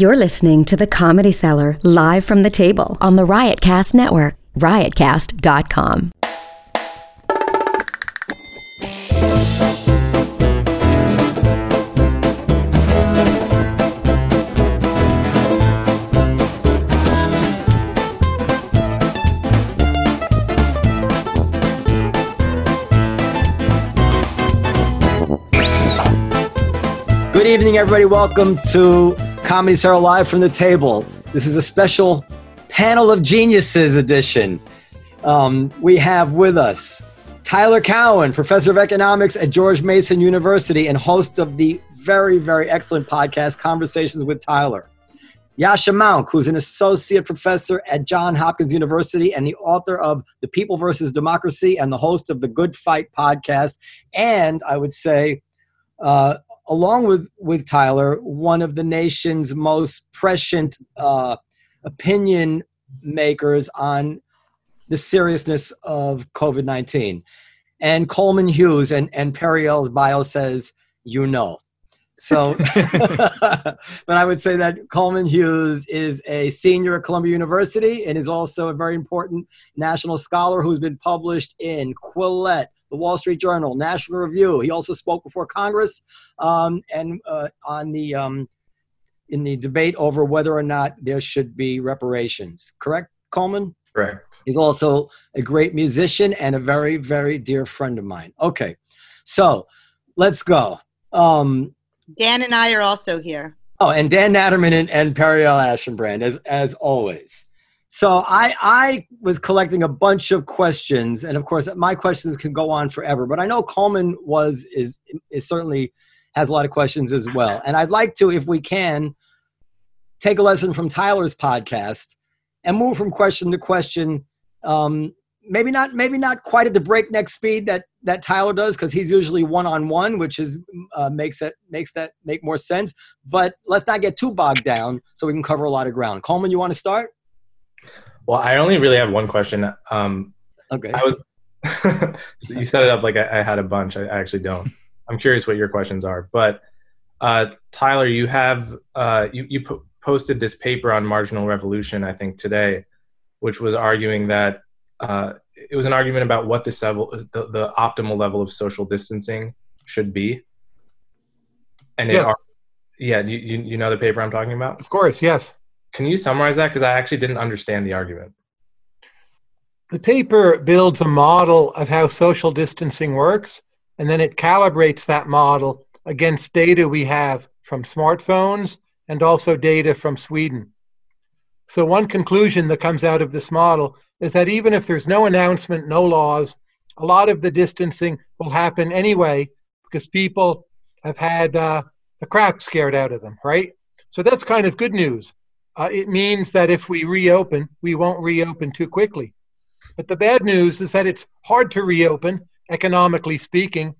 You're listening to The Comedy Cellar live from the table on the Riotcast Network, riotcast.com. Good evening, everybody. Welcome to Comedy Cellar Live from the Table. This is a special Panel of Geniuses edition. Um, we have with us Tyler Cowen, professor of economics at George Mason University and host of the very, very excellent podcast, Conversations with Tyler. Yascha Mounk, who's an associate professor at Johns Hopkins University and the author of The People versus Democracy and the host of the Good Fight podcast. And I would say, uh, along with with Tyler, one of the nation's most prescient uh, opinion makers on the seriousness of COVID nineteen. And Coleman Hughes and and Periel's bio says, you know. So, but I would say that Coleman Hughes is a senior at Columbia University and is also a very important national scholar who's been published in Quillette, the Wall Street Journal, National Review. He also spoke before Congress um, and uh, on the um, in the debate over whether or not there should be reparations. Correct, Coleman? Correct. He's also a great musician and a very, very dear friend of mine. Okay, so let's go. Um, Dan and I are also here. Oh, and Dan Natterman and, and Periel Aschenbrand, as as always. So I I was collecting a bunch of questions, and of course my questions can go on forever. But I know Coleman was is is certainly has a lot of questions as well. And I'd like to, if we can, take a lesson from Tyler's podcast and move from question to question. Um, maybe not maybe not quite at the breakneck speed that that Tyler does because he's usually one on one, which is uh, makes that makes that make more sense. But let's not get too bogged down so we can cover a lot of ground. Coleman, you want to start? Well, I only really have one question. Um, Okay. I was. so you set it up like I, I had a bunch. I, I actually don't. I'm curious what your questions are. But uh, Tyler, you have uh, you you po- posted this paper on marginal revolution, I think today, which was arguing that uh, it was an argument about what level, the, the optimal level of social distancing should be. And it Yes. yeah, you you know the paper I'm talking about. Of course, yes. Can you summarize that? Because I actually didn't understand the argument. The paper builds a model of how social distancing works, and then it calibrates that model against data we have from smartphones and also data from Sweden. So, one conclusion that comes out of this model is that even if there's no announcement, no laws, a lot of the distancing will happen anyway because people have had uh, the crap scared out of them, right? So, that's kind of good news. Uh, it means that if we reopen, we won't reopen too quickly. But the bad news is that it's hard to reopen, economically speaking.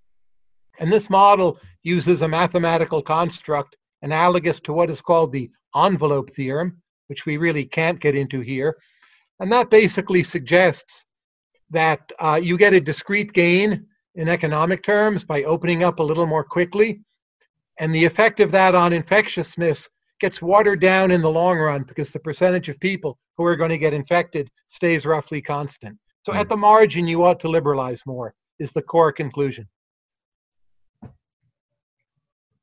And this model uses a mathematical construct analogous to what is called the envelope theorem, which we really can't get into here. And that basically suggests that uh, you get a discrete gain in economic terms by opening up a little more quickly. And the effect of that on infectiousness gets watered down in the long run because the percentage of people who are going to get infected stays roughly constant. So at the margin, you ought to liberalize more, is the core conclusion.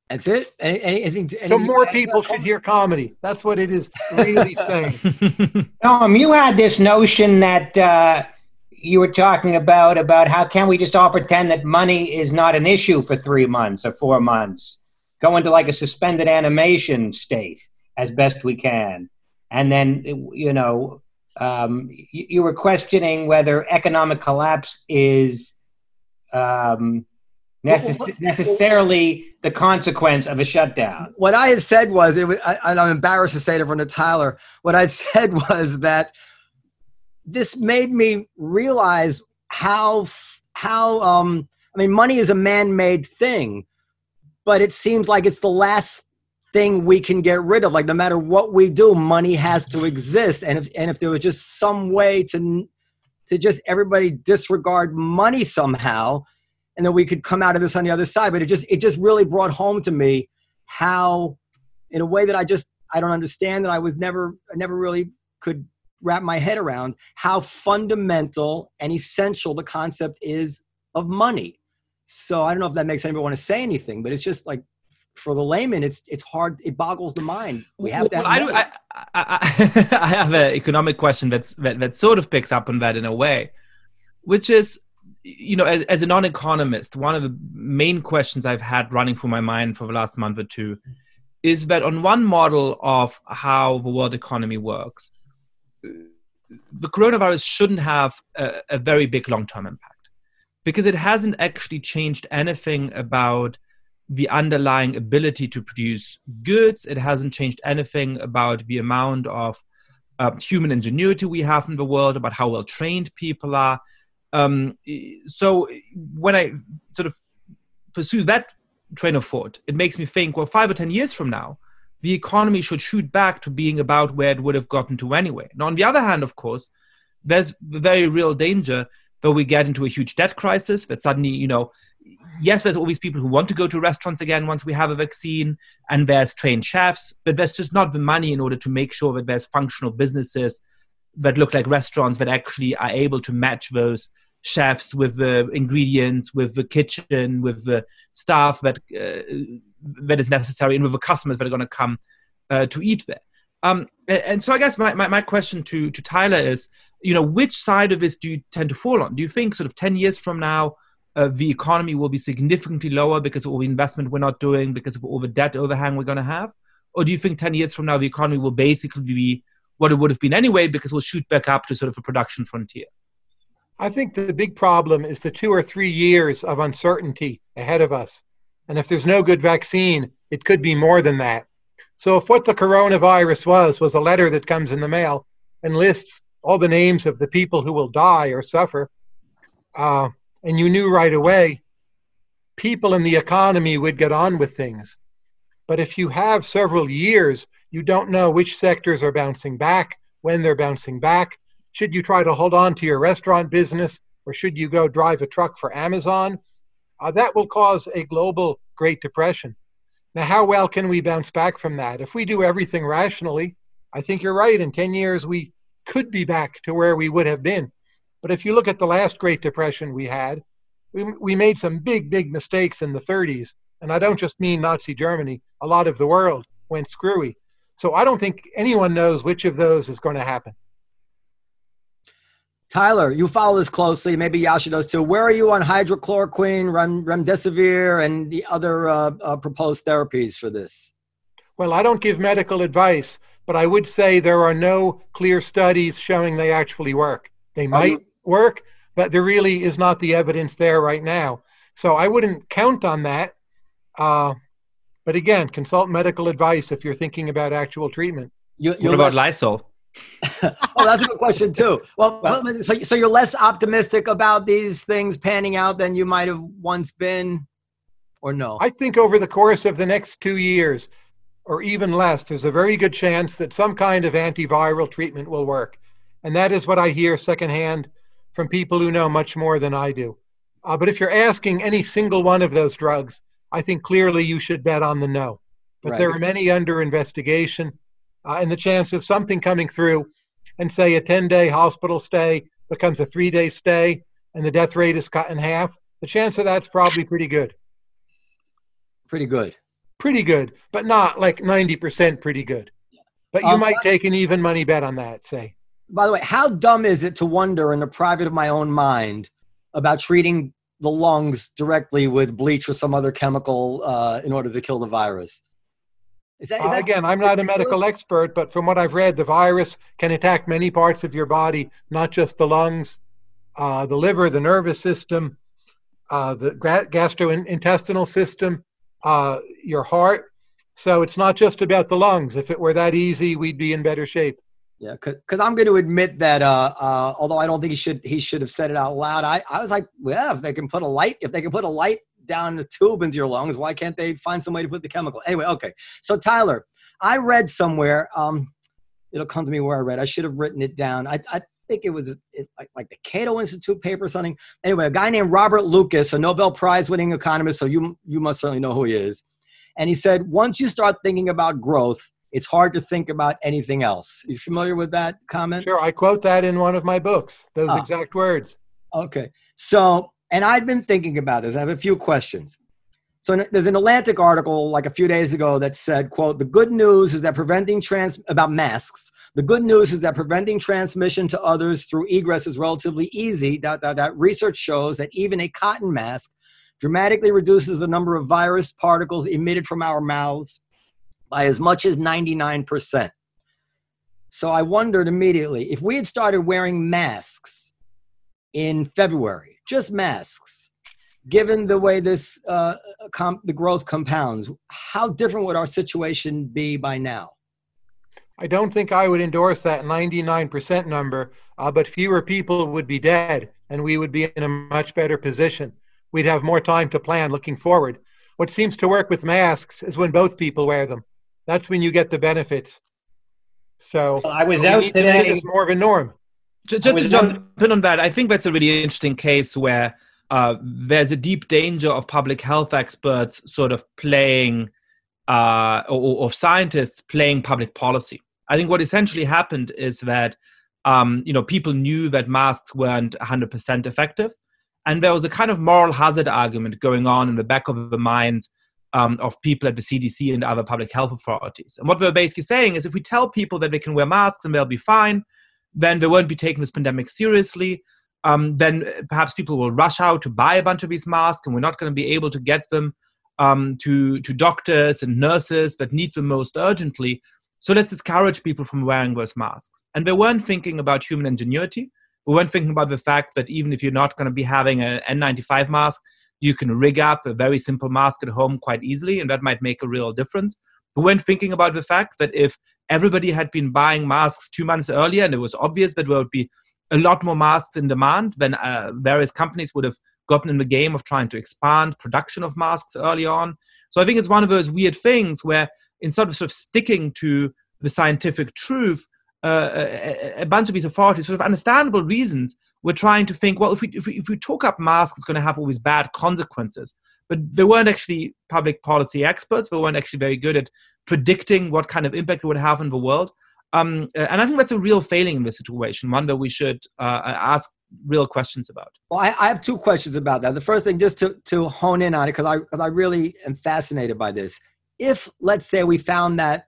That's it. Any, any, anything, to- So more to add to people should hear comedy. That's what it is really saying. Tom, you had this notion that uh, you were talking about about how can we just all pretend that money is not an issue for three months or four months, go into like a suspended animation state as best we can, and then you know um, you, you were questioning whether economic collapse is um, necess- necessarily the consequence of a shutdown. what I had said was, it was, I, and I'm embarrassed to say it in front of Tyler. What I said was that this made me realize how how um, I mean, money is a man-made thing, but it seems like it's the last thing we can get rid of. Like no matter what we do, money has to exist, and if and if there was just some way to to just everybody disregard money somehow, and then we could come out of this on the other side. But it just it just really brought home to me how, in a way that I just I don't understand, that I was never, I never really could wrap my head around how fundamental and essential the concept is of money. So I don't know if that makes anybody want to say anything, but it's just like for the layman, it's it's hard. It boggles the mind. We have well, to. Have I, I, I, I, have an economic question that's that, that sort of picks up on that in a way, which is, you know, as, as a non-economist, one of the main questions I've had running through my mind for the last month or two is that on one model of how the world economy works, the coronavirus shouldn't have a, a very big long-term impact because it hasn't actually changed anything about the underlying ability to produce goods. It hasn't changed anything about the amount of uh, human ingenuity we have in the world, about how well trained people are. Um, so when I sort of pursue that train of thought, it makes me think, well, five or 10 years from now, the economy should shoot back to being about where it would have gotten to anyway. Now, on the other hand, of course, there's the very real danger that we get into a huge debt crisis, that suddenly, you know, yes, there's always people who want to go to restaurants again once we have a vaccine, and there's trained chefs, but there's just not the money in order to make sure that there's functional businesses that look like restaurants that actually are able to match those chefs with the ingredients, with the kitchen, with the staff that uh, that is necessary, and with the customers that are going to come uh, to eat there. Um, and so I guess my, my, my, question to, to Tyler is, you know, which side of this do you tend to fall on? Do you think sort of 10 years from now, uh, the economy will be significantly lower because of all the investment we're not doing, because of all the debt overhang we're going to have? Or do you think 10 years from now, the economy will basically be what it would have been anyway because we'll shoot back up to sort of a production frontier? I think the big problem is the two or three years of uncertainty ahead of us. And if there's no good vaccine, it could be more than that. So if what the coronavirus was was a letter that comes in the mail and lists all the names of the people who will die or suffer, uh, and you knew right away people in the economy would get on with things. But if you have several years, you don't know which sectors are bouncing back, when they're bouncing back. Should you try to hold on to your restaurant business or should you go drive a truck for Amazon? Uh, that will cause a global Great Depression. Now, how well can we bounce back from that? If we do everything rationally, I think you're right. In 10 years, we could be back to where we would have been. But if you look at the last Great Depression we had, we, we made some big, big mistakes in the 30s. And I don't just mean Nazi Germany, a lot of the world went screwy. So I don't think anyone knows which of those is going to happen. Tyler, you follow this closely. Maybe Yascha does too. Where are you on hydrochloroquine, rem- remdesivir, and the other uh, uh, proposed therapies for this? Well, I don't give medical advice, but I would say there are no clear studies showing they actually work. They might work, but there really is not the evidence there right now. So I wouldn't count on that. Uh, but again, consult medical advice if you're thinking about actual treatment. You, what about Lysol? oh, that's a good question too. Well, well, so so you're less optimistic about these things panning out than you might have once been, or no? I think over the course of the next two years, or even less, there's a very good chance that some kind of antiviral treatment will work, and that is what I hear secondhand from people who know much more than I do. Uh, but if you're asking any single one of those drugs, I think clearly you should bet on the no. But right. there are many under investigation, uh, and the chance of something coming through and say a 10 day hospital stay becomes a three day stay and the death rate is cut in half, the chance of that's probably pretty good. Pretty good. Pretty good, but not like 90% pretty good. But you um, might take an even money bet on that, say by the way, how dumb is it to wonder in the private of my own mind about treating the lungs directly with bleach or some other chemical uh, in order to kill the virus? Is that, is that again, I'm not a medical expert, but from what I've read, the virus can attack many parts of your body, not just the lungs, uh, the liver, the nervous system, uh, the gastrointestinal system, uh, your heart. So it's not just about the lungs. If it were that easy, we'd be in better shape. Yeah, because I'm going to admit that uh, uh, although I don't think he should he should have said it out loud. I, I was like, well, if they can put a light, if they can put a light down the tube into your lungs, why can't they find some way to put the chemical? Anyway, okay. So Tyler, I read somewhere. Um, it'll come to me where I read. I should have written it down. I, I think it was it, like, like the Cato Institute paper or something. Anyway, a guy named Robert Lucas, a Nobel Prize winning economist. So you you must certainly know who he is. And he said, once you start thinking about growth, it's hard to think about anything else. You familiar with that comment? Sure, I quote that in one of my books, those Ah. exact words. Okay. So, and I've been thinking about this. I have a few questions. So there's an Atlantic article like a few days ago that said, quote, the good news is that preventing trans about masks. The good news is that preventing transmission to others through egress is relatively easy. Dot, dot, dot. Research shows that even a cotton mask dramatically reduces the number of virus particles emitted from our mouths by as much as 99%. So I wondered immediately if we had started wearing masks in February, just masks, given the way this uh, com- the growth compounds, how different would our situation be by now? I don't think I would endorse that 99% number, uh, but fewer people would be dead, and we would be in a much better position. We'd have more time to plan looking forward. What seems to work with masks is when both people wear them. That's when you get the benefits. So Well, I was out need to make today. this more of a norm. Ju- Just to jump wondering- in on that, I think that's a really interesting case where uh, there's a deep danger of public health experts sort of playing, uh, or, or of scientists playing public policy. I think what essentially happened is that um, you know people knew that masks weren't 100% effective, and there was a kind of moral hazard argument going on in the back of the minds um, of people at the CDC and other public health authorities. And what we're basically saying is, if we tell people that they can wear masks and they'll be fine, then they won't be taking this pandemic seriously. Um, then perhaps people will rush out to buy a bunch of these masks, and we're not going to be able to get them um, to to doctors and nurses that need them most urgently. So let's discourage people from wearing those masks. And they weren't thinking about human ingenuity. We weren't thinking about the fact that even if you're not going to be having an N95 mask, you can rig up a very simple mask at home quite easily, and that might make a real difference. We weren't thinking about the fact that if everybody had been buying masks two months earlier, and it was obvious that there would be a lot more masks in demand, then uh, various companies would have gotten in the game of trying to expand production of masks early on. So I think it's one of those weird things where instead of sort of sticking to the scientific truth, uh, a, a bunch of these authorities, sort of understandable reasons, were trying to think, well, if we if we, if we talk up masks, it's going to have all these bad consequences. But they weren't actually public policy experts. They weren't actually very good at predicting what kind of impact it would have in the world. Um, uh, and I think that's a real failing in this situation, one that we should uh, ask real questions about. Well, I, I have two questions about that. The first thing, just to, to hone in on it, because I, cause I really am fascinated by this. If, let's say, we found that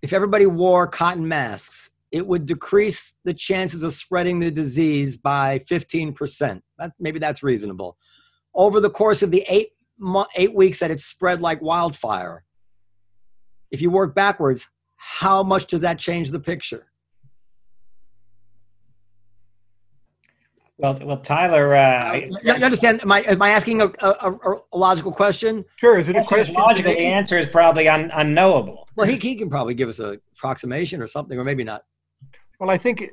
if everybody wore cotton masks, it would decrease the chances of spreading the disease by 15%. That, maybe that's reasonable. Over the course of the eight, mo- eight weeks that it spread like wildfire, if you work backwards, how much does that change the picture? Well, well, Tyler, uh, I- You you understand? Am I, am I asking a, a, a logical question? Sure, is it a the question? logical today? answer is probably un, unknowable. Well, he, he can probably give us an approximation or something, or maybe not. Well, I think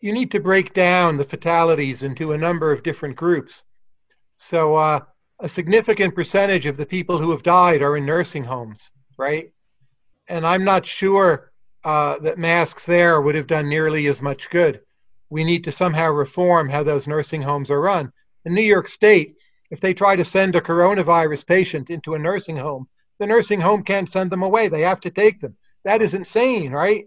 you need to break down the fatalities into a number of different groups. So, uh, a significant percentage of the people who have died are in nursing homes, right? And I'm not sure uh, that masks there would have done nearly as much good. We need to somehow reform how those nursing homes are run. In New York State, if they try to send a coronavirus patient into a nursing home, the nursing home can't send them away. They have to take them. That is insane, right?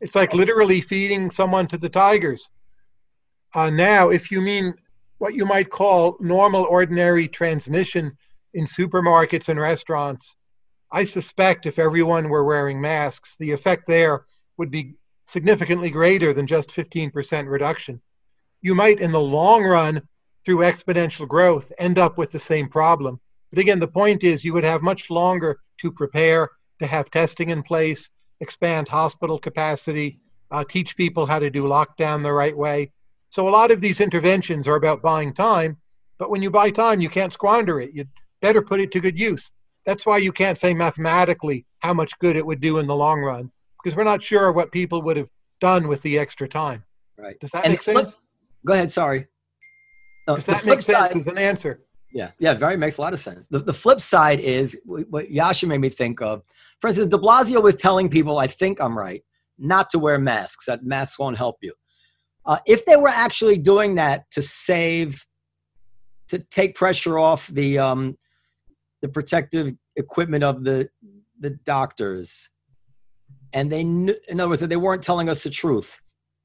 It's like literally feeding someone to the tigers. Uh, now, if you mean what you might call normal, ordinary transmission in supermarkets and restaurants, I suspect if everyone were wearing masks, the effect there would be significantly greater than just 15% reduction. You might, in the long run, through exponential growth, end up with the same problem. But again, the point is you would have much longer to prepare, to have testing in place, expand hospital capacity, uh, teach people how to do lockdown the right way. So a lot of these interventions are about buying time, but when you buy time, you can't squander it. You better put it to good use. That's why you can't say mathematically how much good it would do in the long run, because we're not sure what people would have done with the extra time. Right. Does that And make the flip- sense? Go ahead. Sorry. No, Does that make sense side- as an answer? Yeah, yeah, very makes a lot of sense. The, the flip side is what Yascha made me think of. For instance, de Blasio was telling people, I think I'm right, not to wear masks, that masks won't help you. Uh, if they were actually doing that to save, to take pressure off the, um, the protective equipment of the, the doctors, and they knew, in other words, that they weren't telling us the truth.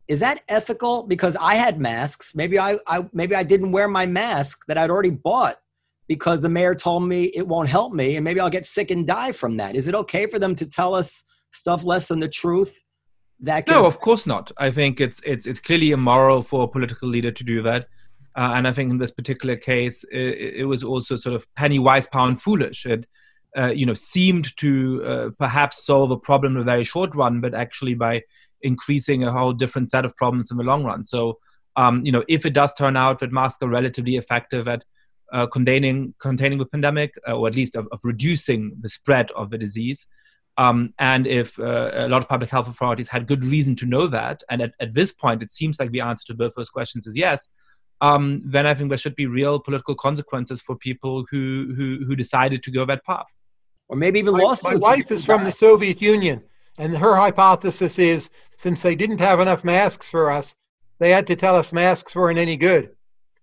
Is that ethical? Because I had masks. Maybe I, I maybe I didn't wear my mask that I'd already bought because the mayor told me it won't help me, and maybe I'll get sick and die from that. Is it okay for them to tell us stuff less than the truth? That no, of course not. I think it's it's it's clearly immoral for a political leader to do that. Uh, and I think in this particular case, it, it, was also sort of penny wise, pound foolish. It, uh, you know, seemed to uh, perhaps solve a problem in a very short run, but actually by increasing a whole different set of problems in the long run. So, um, you know, if it does turn out that masks are relatively effective at uh, containing containing the pandemic, uh, or at least of, of, reducing the spread of the disease, um, and if uh, a lot of public health authorities had good reason to know that, and at, at this point it seems like the answer to both those questions is yes, um, then I think there should be real political consequences for people who who, who decided to go that path. Or maybe even my, lawsuits. My wife is from the Soviet Union, and her hypothesis is since they didn't have enough masks for us, they had to tell us masks weren't any good.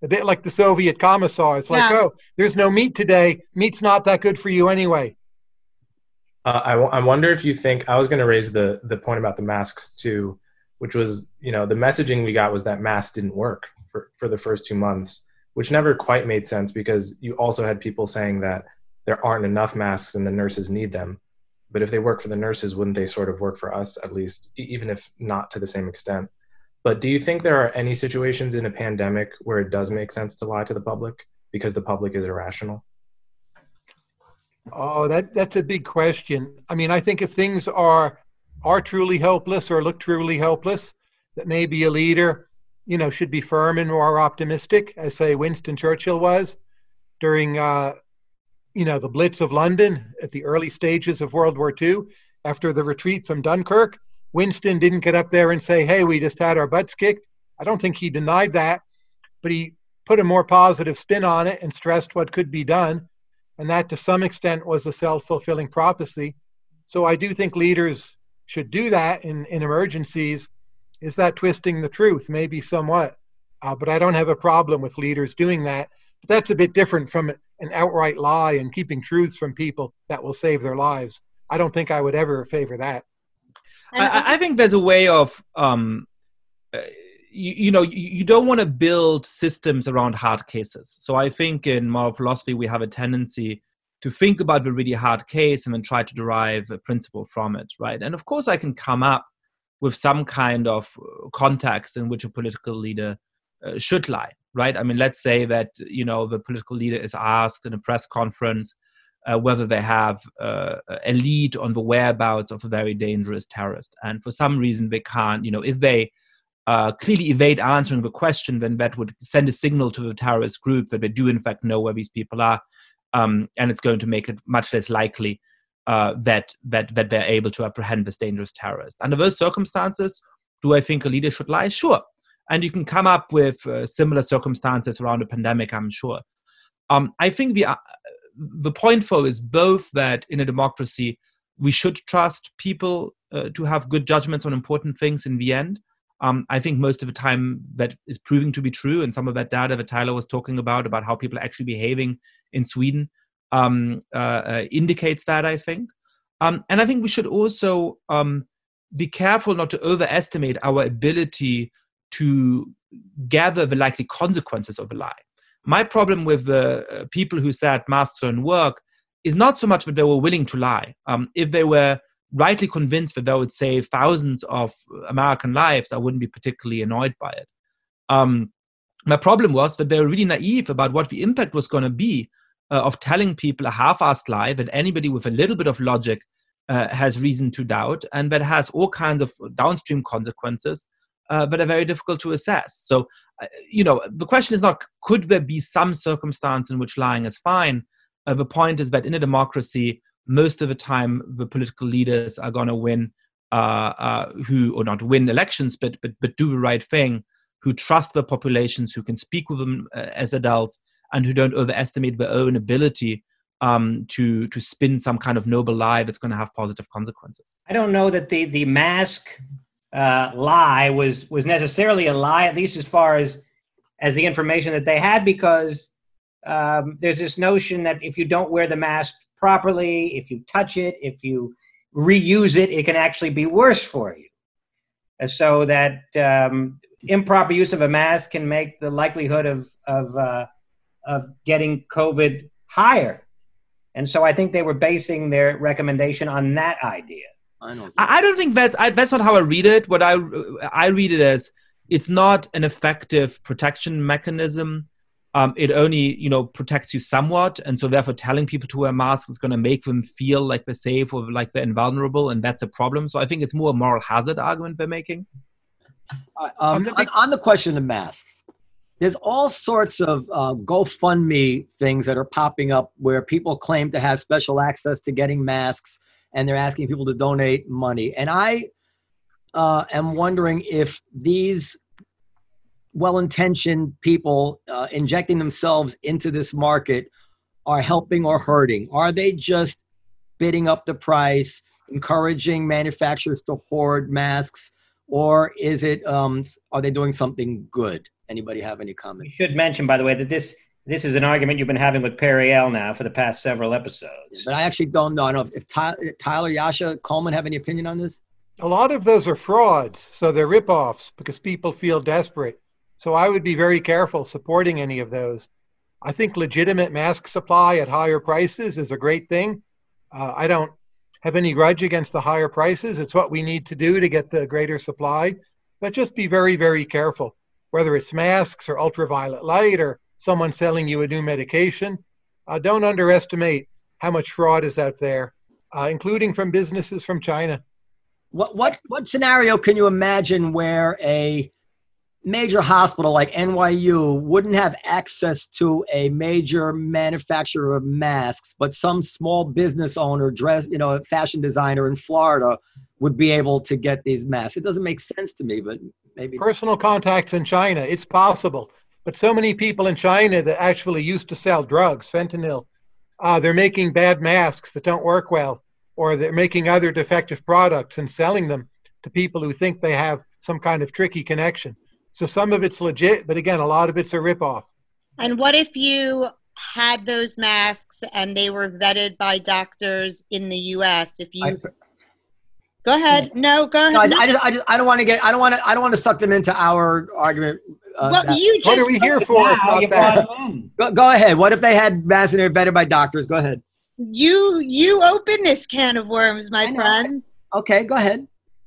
A bit like the Soviet commissar. It's like, yeah. oh, there's no meat today. Meat's not that good for you anyway. Uh, I, w- I wonder if you think I was going to raise the the point about the masks too, which was you know the messaging we got was that masks didn't work for, for the first two months, which never quite made sense because you also had people saying that there aren't enough masks and the nurses need them. But if they work for the nurses, wouldn't they sort of work for us at least, even if not to the same extent? But do you think there are any situations in a pandemic where it does make sense to lie to the public because the public is irrational? Oh, that that's a big question. I mean, I think if things are are truly helpless or look truly helpless, that maybe a leader you know, should be firm and more optimistic, as say Winston Churchill was during, uh, you know, the Blitz of London at the early stages of World War II. After the retreat from Dunkirk, Winston didn't get up there and say, "Hey, we just had our butts kicked." I don't think he denied that, but he put a more positive spin on it and stressed what could be done, and that to some extent was a self-fulfilling prophecy. So I do think leaders should do that in, in emergencies is that twisting the truth? Maybe somewhat. Uh, but I don't have a problem with leaders doing that. But that's a bit different from an outright lie and keeping truths from people that will save their lives. I don't think I would ever favor that. I, I think there's a way of, um, uh, you, you, know, you, you don't want to build systems around hard cases. So I think in moral philosophy we have a tendency to think about the really hard case and then try to derive a principle from it, right? And of course, I can come up with some kind of context in which a political leader uh, should lie right i mean let's say that you know the political leader is asked in a press conference uh, whether they have uh, a lead on the whereabouts of a very dangerous terrorist and for some reason they can't you know if they uh, clearly evade answering the question then that would send a signal to the terrorist group that they do in fact know where these people are um, and it's going to make it much less likely uh, that that that they're able to apprehend this dangerous terrorist. Under those circumstances, do I think a leader should lie? Sure, and you can come up with uh, similar circumstances around a pandemic. I'm sure. Um, I think the uh, the point though, is both that in a democracy we should trust people uh, to have good judgments on important things in the end. Um, I think most of the time that is proving to be true, and some of that data that Tyler was talking about about how people are actually behaving in Sweden um, uh, uh, indicates that, I think. Um, and I think we should also um, be careful not to overestimate our ability to gather the likely consequences of a lie. My problem with the uh, people who said masks don't work is not so much that they were willing to lie. Um, if they were rightly convinced that they would save thousands of American lives, I wouldn't be particularly annoyed by it. Um, my problem was that they were really naive about what the impact was going to be uh, of telling people a half-assed lie that anybody with a little bit of logic uh, has reason to doubt, and that has all kinds of downstream consequences uh, that are very difficult to assess. So, uh, you know, the question is not could there be some circumstance in which lying is fine. Uh, the point is that in a democracy, most of the time, the political leaders are going to win, uh, who or not win elections, but but but do the right thing, who trust the populations, who can speak with them as adults, and who don't overestimate their own ability um, to to spin some kind of noble lie that's going to have positive consequences. I don't know that the the mask uh, lie was was necessarily a lie, at least as far as as the information that they had, because um, there's this notion that if you don't wear the mask properly, if you touch it, if you reuse it, it can actually be worse for you. So that um, improper use of a mask can make the likelihood of of uh, of getting COVID higher. And so I think they were basing their recommendation on that idea. I don't. I I don't think that's I, that's not how I read it. What I I read it as it's not an effective protection mechanism. Um, it only you know protects you somewhat, and so therefore telling people to wear masks is going to make them feel like they're safe or like they're invulnerable, and that's a problem. So I think it's more a moral hazard argument they're making. Uh, um, On the on the question of masks, there's all sorts of uh, GoFundMe things that are popping up where people claim to have special access to getting masks, and they're asking people to donate money. And I uh, am wondering if these well-intentioned people uh, injecting themselves into this market are helping or hurting. Are they just bidding up the price, encouraging manufacturers to hoard masks? or is it um are they doing something good anybody have any comment should mention, by the way, that this this is an argument you've been having with Periel now for the past several episodes. but i actually don't know i don't know if, if Ty- tyler yascha coleman have any opinion on this A lot of those are frauds, so they're ripoffs because people feel desperate. So I would be very careful supporting any of those. I think legitimate mask supply at higher prices is a great thing. Uh, I don't have any grudge against the higher prices. It's what we need to do to get the greater supply. But just be very, very careful, whether it's masks or ultraviolet light or someone selling you a new medication. Uh, don't underestimate how much fraud is out there, uh, including from businesses from China. what what what scenario can you imagine where a major hospital like NYU wouldn't have access to a major manufacturer of masks but some small business owner dress you know a fashion designer in Florida would be able to get these masks it doesn't make sense to me but maybe personal contacts in China. It's possible. But so many people in China that actually used to sell drugs, fentanyl, uh, they're making bad masks that don't work well, or they're making other defective products and selling them to people who think they have some kind of tricky connection. So some of it's legit, but again, a lot of it's a ripoff. And what if you had those masks and they were vetted by doctors in the U.S.? If you I- go ahead, no, go No, I, ahead. I just, I just, I don't want to get, I don't want to, I don't want to suck them into our argument. Uh, well, that- you What are we here for if not that? brought him in. go, go ahead. What if they had masks and vetted by doctors? Go ahead. you you open this can of worms, my friend. Okay, go ahead.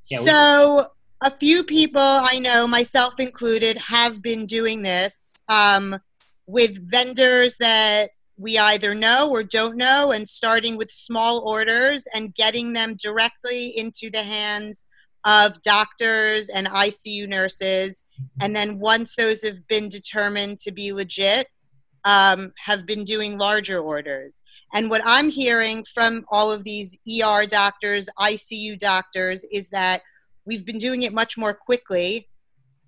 Yeah, we- so a few people I know, myself included, have been doing this um, with vendors that we either know or don't know, and starting with small orders and getting them directly into the hands of doctors and ICU nurses. And then once those have been determined to be legit, um, have been doing larger orders. And what I'm hearing from all of these ER doctors, ICU doctors, is that we've been doing it much more quickly.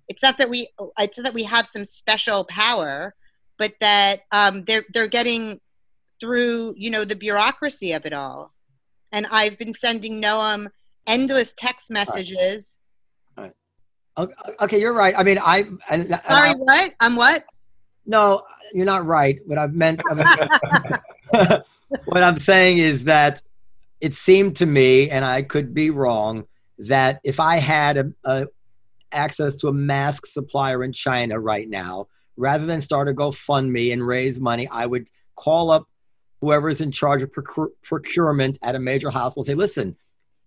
It's not that we it's not that we have some special power, but that um, they're they're getting through you know the bureaucracy of it all. And I've been sending Noam endless text messages. Okay, okay, you're right. I mean, I, and Sorry, I- what? I'm what? no, you're not right. What I've meant, what I'm saying is that it seemed to me, and I could be wrong, that if I had a, a access to a mask supplier in China right now, rather than start a GoFundMe and raise money, I would call up whoever's in charge of procure, procurement at a major hospital. And say, listen,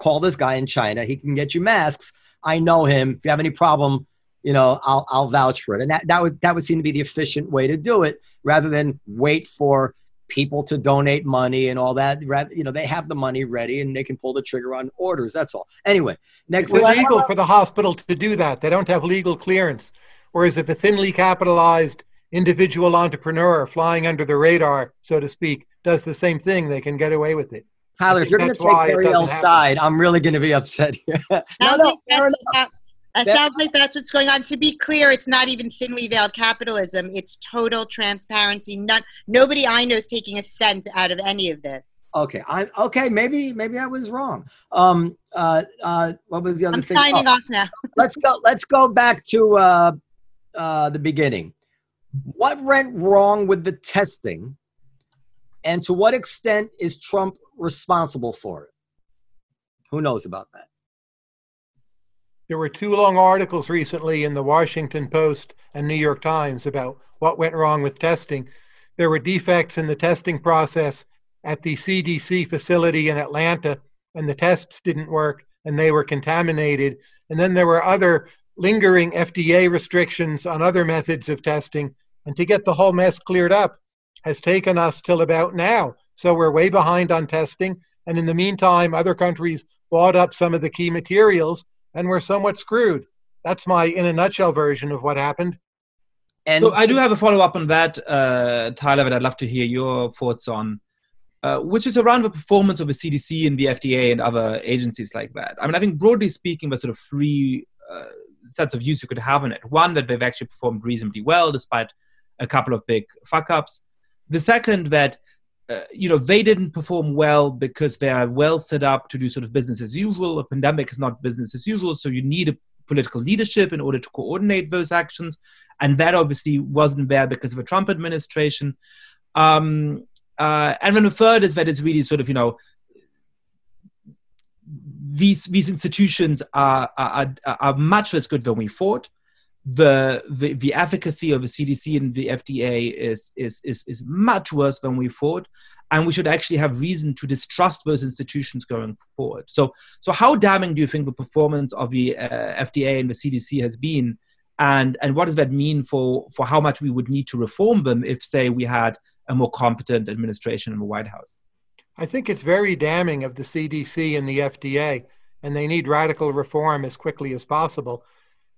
call this guy in China. He can get you masks. I know him. If you have any problem, you know, I'll I'll vouch for it. And that, that would that would seem to be the efficient way to do it, rather than wait for people to donate money and all that. Rather, you know, they have the money ready and they can pull the trigger on orders. That's all. Anyway, next. It's illegal for the hospital to do that. They don't have legal clearance. Whereas if a thinly capitalized individual entrepreneur flying under the radar, so to speak, does the same thing, they can get away with it. Tyler, if you're going to take it doesn't Ariel's side, I'm really going to be upset here. no, Sounds no, like fair that's enough. what- that sounds like that's what's going on. To be clear, it's not even thinly veiled capitalism. It's total transparency. None, nobody I know is taking a cent out of any of this. Okay, I okay. Maybe maybe I was wrong. Um, uh, uh, what was the other I'm thing? signing Oh, off now. let's go. Let's go back to uh, uh, the beginning. What went wrong with the testing, and to what extent is Trump responsible for it? Who knows about that? There were two long articles recently in the Washington Post and New York Times about what went wrong with testing. There were defects in the testing process at the CDC facility in Atlanta, and the tests didn't work and they were contaminated. And then there were other lingering FDA restrictions on other methods of testing. And to get the whole mess cleared up has taken us till about now. So we're way behind on testing. And in the meantime, other countries bought up some of the key materials and we're somewhat screwed. That's my, in a nutshell, version of what happened. And so I do have a follow up on that, uh, Tyler, that I'd love to hear your thoughts on, uh, which is around the performance of the CDC and the FDA and other agencies like that. I mean, I think broadly speaking, there's sort of three uh, sets of views you could have on it. One, that they've actually performed reasonably well despite a couple of big fuck ups. The second, that uh, you know they didn't perform well because they are well set up to do sort of business as usual. A pandemic is not business as usual, so you need a political leadership in order to coordinate those actions, and that obviously wasn't there because of a Trump administration. Um, uh, and then the third is that it's really sort of you know these these institutions are are, are much less good than we thought the, the the efficacy of the CDC and the FDA is is is is much worse than we thought, and we should actually have reason to distrust those institutions going forward. So so how damning do you think the performance of the uh, FDA and the CDC has been, and and what does that mean for for how much we would need to reform them if say we had a more competent administration in the White House? I think it's very damning of the CDC and the FDA, and they need radical reform as quickly as possible.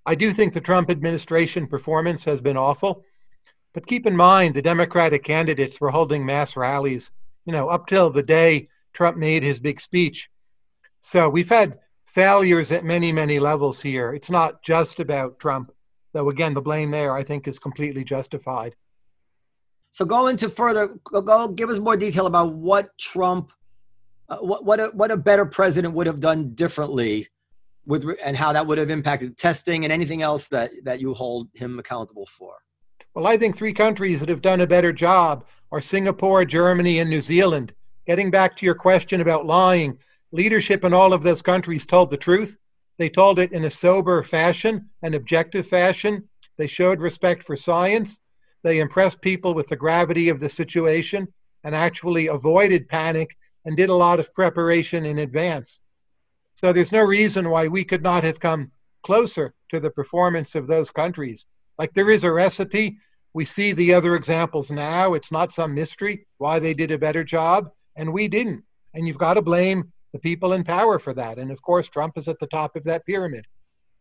I do think the Trump administration performance has been awful. But keep in mind, the Democratic candidates were holding mass rallies, you know, up till the day Trump made his big speech. So we've had failures at many, many levels here. It's not just about Trump, though, again, the blame there, I think, is completely justified. So go into further, go, give us more detail about what Trump, uh, what, what a, what a better president would have done differently with and how that would have impacted testing and anything else that that you hold him accountable for? Well i think three countries that have done a better job are singapore germany and new zealand. Getting back to your question about lying leadership in all of those countries told the truth. They told it in a sober fashion an objective fashion. They showed respect for science. They impressed people with the gravity of the situation and actually avoided panic and did a lot of preparation in advance so there's no reason why we could not have come closer to the performance of those countries. Like there is a recipe. We see the other examples now. It's not some mystery why they did a better job and we didn't. And you've got to blame the people in power for that. And of course, Trump is at the top of that pyramid.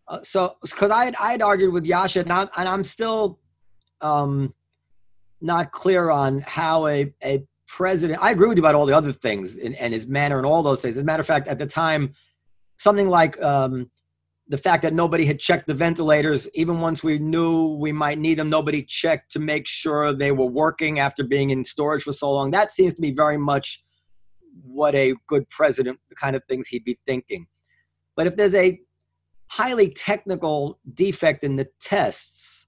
Uh, so, because I had, I had argued with Yascha, and I'm, and I'm still um, not clear on how a, a president, I agree with you about all the other things and, and his manner and all those things. As a matter of fact, at the time, something like um, the fact that nobody had checked the ventilators, even once we knew we might need them, nobody checked to make sure they were working after being in storage for so long. That seems to be very much what a good president, the kind of things he'd be thinking. But if there's a highly technical defect in the tests,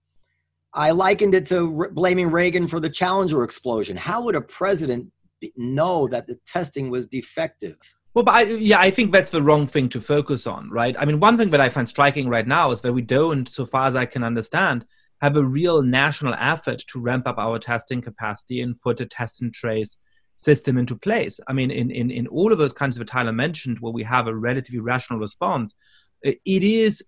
I likened it to re- blaming Reagan for the Challenger explosion. How would a president be- know that the testing was defective? Well, but I, yeah, I think that's the wrong thing to focus on, right? I mean, one thing that I find striking right now is that we don't, so far as I can understand, have a real national effort to ramp up our testing capacity and put a test and trace system into place. I mean, in, in, in all of those kinds of Tyler mentioned, where we have a relatively rational response, it is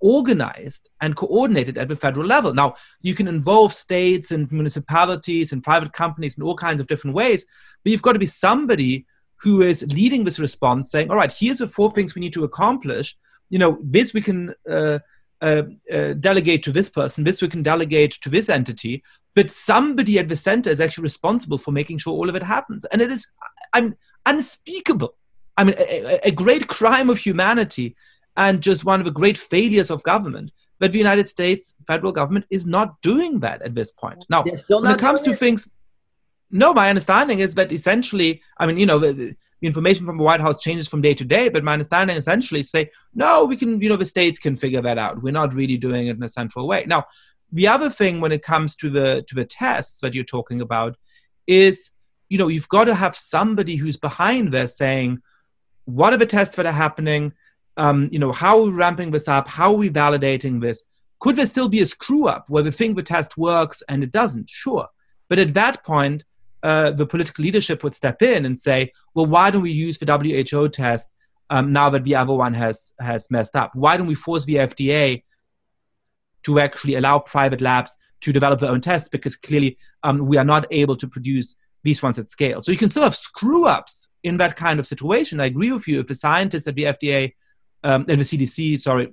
organized and coordinated at the federal level. Now, you can involve states and municipalities and private companies in all kinds of different ways, but you've got to be somebody who is leading this response, saying, "All right, here's the four things we need to accomplish. You know, this we can uh, uh, uh, delegate to this person, this we can delegate to this entity, but somebody at the center is actually responsible for making sure all of it happens, and it is, I'm unspeakable. I mean, a, a great crime of humanity, and just one of the great failures of government but the United States federal government is not doing that at this point. Now, when it comes to it. things no, my understanding is that essentially, I mean, you know, the, the, information from the White House changes from day to day, but my understanding essentially say, no, we can, you know, the states can figure that out. We're not really doing it in a central way. Now, the other thing when it comes to the to the tests that you're talking about is, you know, you've got to have somebody who's behind there saying, what are the tests that are happening? Um, you know, how are we ramping this up? How are we validating this? Could there still be a screw up where we think the test works and it doesn't? Sure. But at that point, uh, the political leadership would step in and say, well, why don't we use the WHO test um, now that the other one has, has messed up? Why don't we force the FDA to actually allow private labs to develop their own tests because clearly um, we are not able to produce these ones at scale. So you can still have screw ups in that kind of situation. I agree with you. If the scientists at the FDA um, and the CDC, sorry,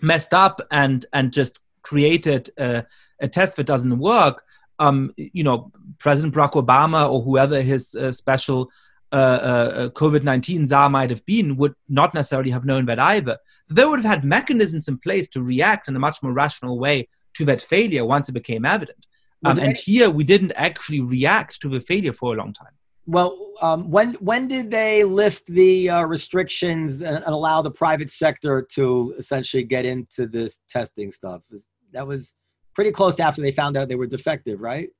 messed up and and just created a, a test that doesn't work, um, you know, President Barack Obama or whoever his uh, special uh, uh, COVID 19 czar might have been would not necessarily have known that either. They would have had mechanisms in place to react in a much more rational way to that failure once it became evident. Um, and here we didn't actually react to the failure for a long time. Well, um, when when did they lift the uh, restrictions and, and, allow the private sector to essentially get into this testing stuff? That was pretty close after they found out they were defective, right?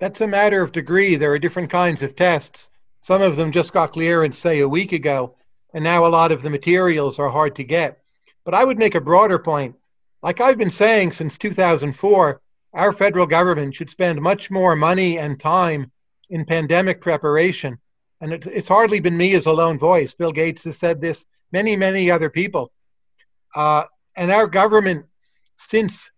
That's a matter of degree. There are different kinds of tests. Some of them just got clearance, say, a week ago, and now a lot of the materials are hard to get. But I would make a broader point. Like I've been saying since 2004, our federal government should spend much more money and time in pandemic preparation. And it's, it's hardly been me as a lone voice. Bill Gates has said this, many, many other people. Uh, and our government, since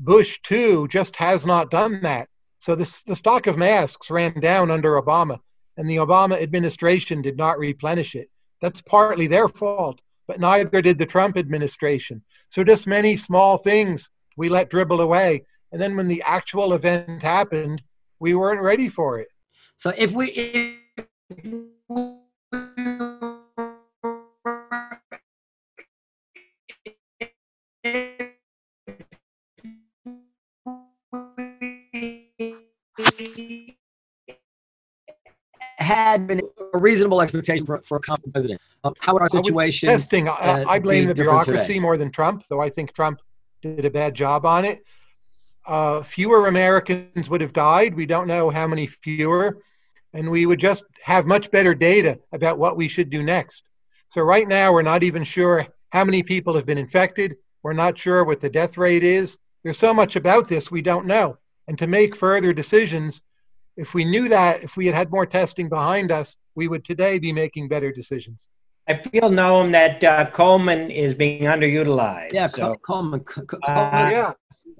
Bush too just has not done that. So this, the stock of masks ran down under Obama, and the Obama administration did not replenish it. That's partly their fault, but neither did the Trump administration. So just many small things we let dribble away and then when the actual event happened, we weren't ready for it. So if we, if had been a reasonable expectation for, for a competent president. Uh, how would our situation? Testing. I, uh, I blame the bureaucracy today? more than Trump, though I think Trump did a bad job on it uh, fewer Americans would have died. We don't know how many fewer. And we would just have much better data about what we should do next. So, right now, we're not even sure how many people have been infected. We're not sure what the death rate is. There's so much about this we don't know. And to make further decisions, if we knew that, if we had had more testing behind us, we would today be making better decisions. I feel, Noam, that uh, Coleman is being underutilized. Yeah, so, Coleman. Coleman uh,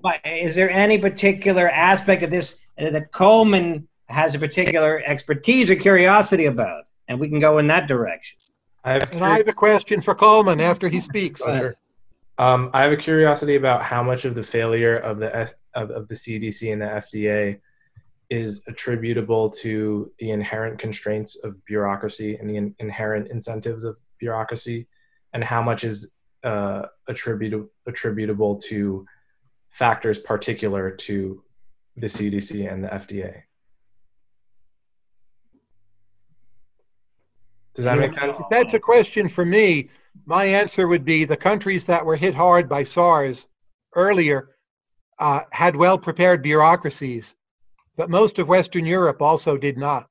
yeah. Is there any particular aspect of this that Coleman has a particular expertise or curiosity about? And we can go in that direction. I have, and I have a question for Coleman after he speaks. Sure. Um, I have a curiosity about how much of the failure of the of, of the CDC and the FDA is attributable to the inherent constraints of bureaucracy and the in- inherent incentives of bureaucracy, and how much is uh, attributable attributable to factors particular to the CDC and the FDA. Does that make sense? That's a question for me, my answer would be the countries that were hit hard by SARS earlier uh, had well prepared bureaucracies but most of Western Europe also did not.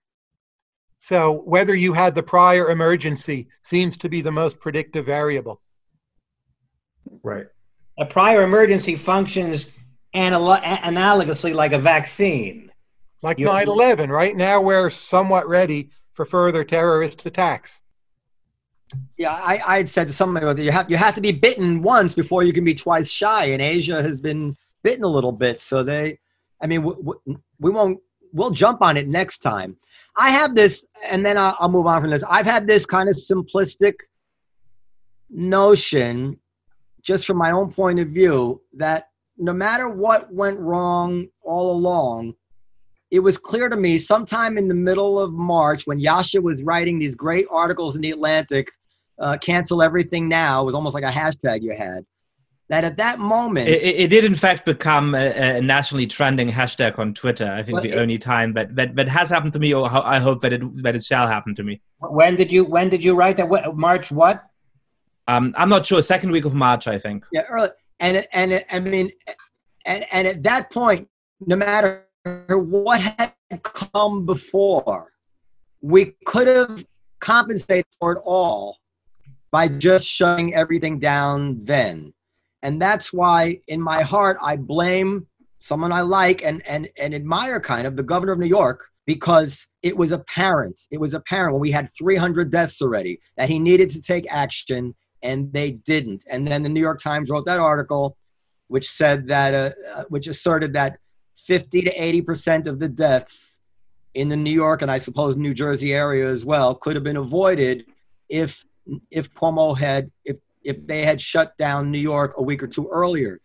So whether you had the prior emergency seems to be the most predictive variable. Right. A prior emergency functions anal- analogously like a vaccine. Like 9 11, right? Now we're somewhat ready for further terrorist attacks. Yeah, I, I had said to somebody you have you have to be bitten once before you can be twice shy, and Asia has been bitten a little bit. So they, I mean, w- w- we won't we'll jump on it next time. I have this and then I'll, I'll, move on from this. I've had this kind of simplistic notion just from my own point of view that no matter what went wrong all along it was clear to me sometime in the middle of march when Yascha was writing these great articles in the atlantic uh, cancel everything now was almost like a hashtag you had that at that moment it, it, did in fact become a, a, nationally trending hashtag on twitter. I think the it, only time that, that that has happened to me or i hope that it that it shall happen to me. When did you when did you write that? March what? Um i'm not sure. Second week of march i think. Yeah early and and i mean and and at that point no matter what had come before we could have compensated for it all by just shutting everything down then. And that's why, in my heart, I blame someone I like and, and, and admire kind of the governor of New York because it was apparent. It was apparent when we had 300 deaths already that he needed to take action and they didn't. And then the New York Times wrote that article, which said that, uh, uh which asserted that 50 to 80 percent of the deaths in the New York and I suppose New Jersey area as well could have been avoided if if Cuomo had if if they had shut down New York a week or two earlier.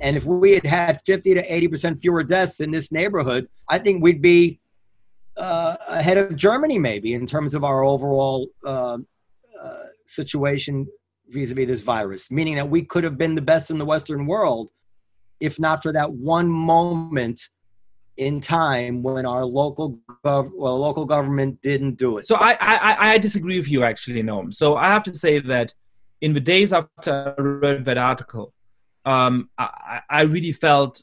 And if we had had 50 to 80 percent fewer deaths in this neighborhood, I think we'd be uh, ahead of Germany maybe in terms of our overall uh, uh, situation vis-a-vis this virus. Meaning that we could have been the best in the Western world if not for that one moment in time when our local gov- well, local government didn't do it. So I, I, I disagree with you actually, Noam. So I have to say that in the days after I read that article, um, I, I really felt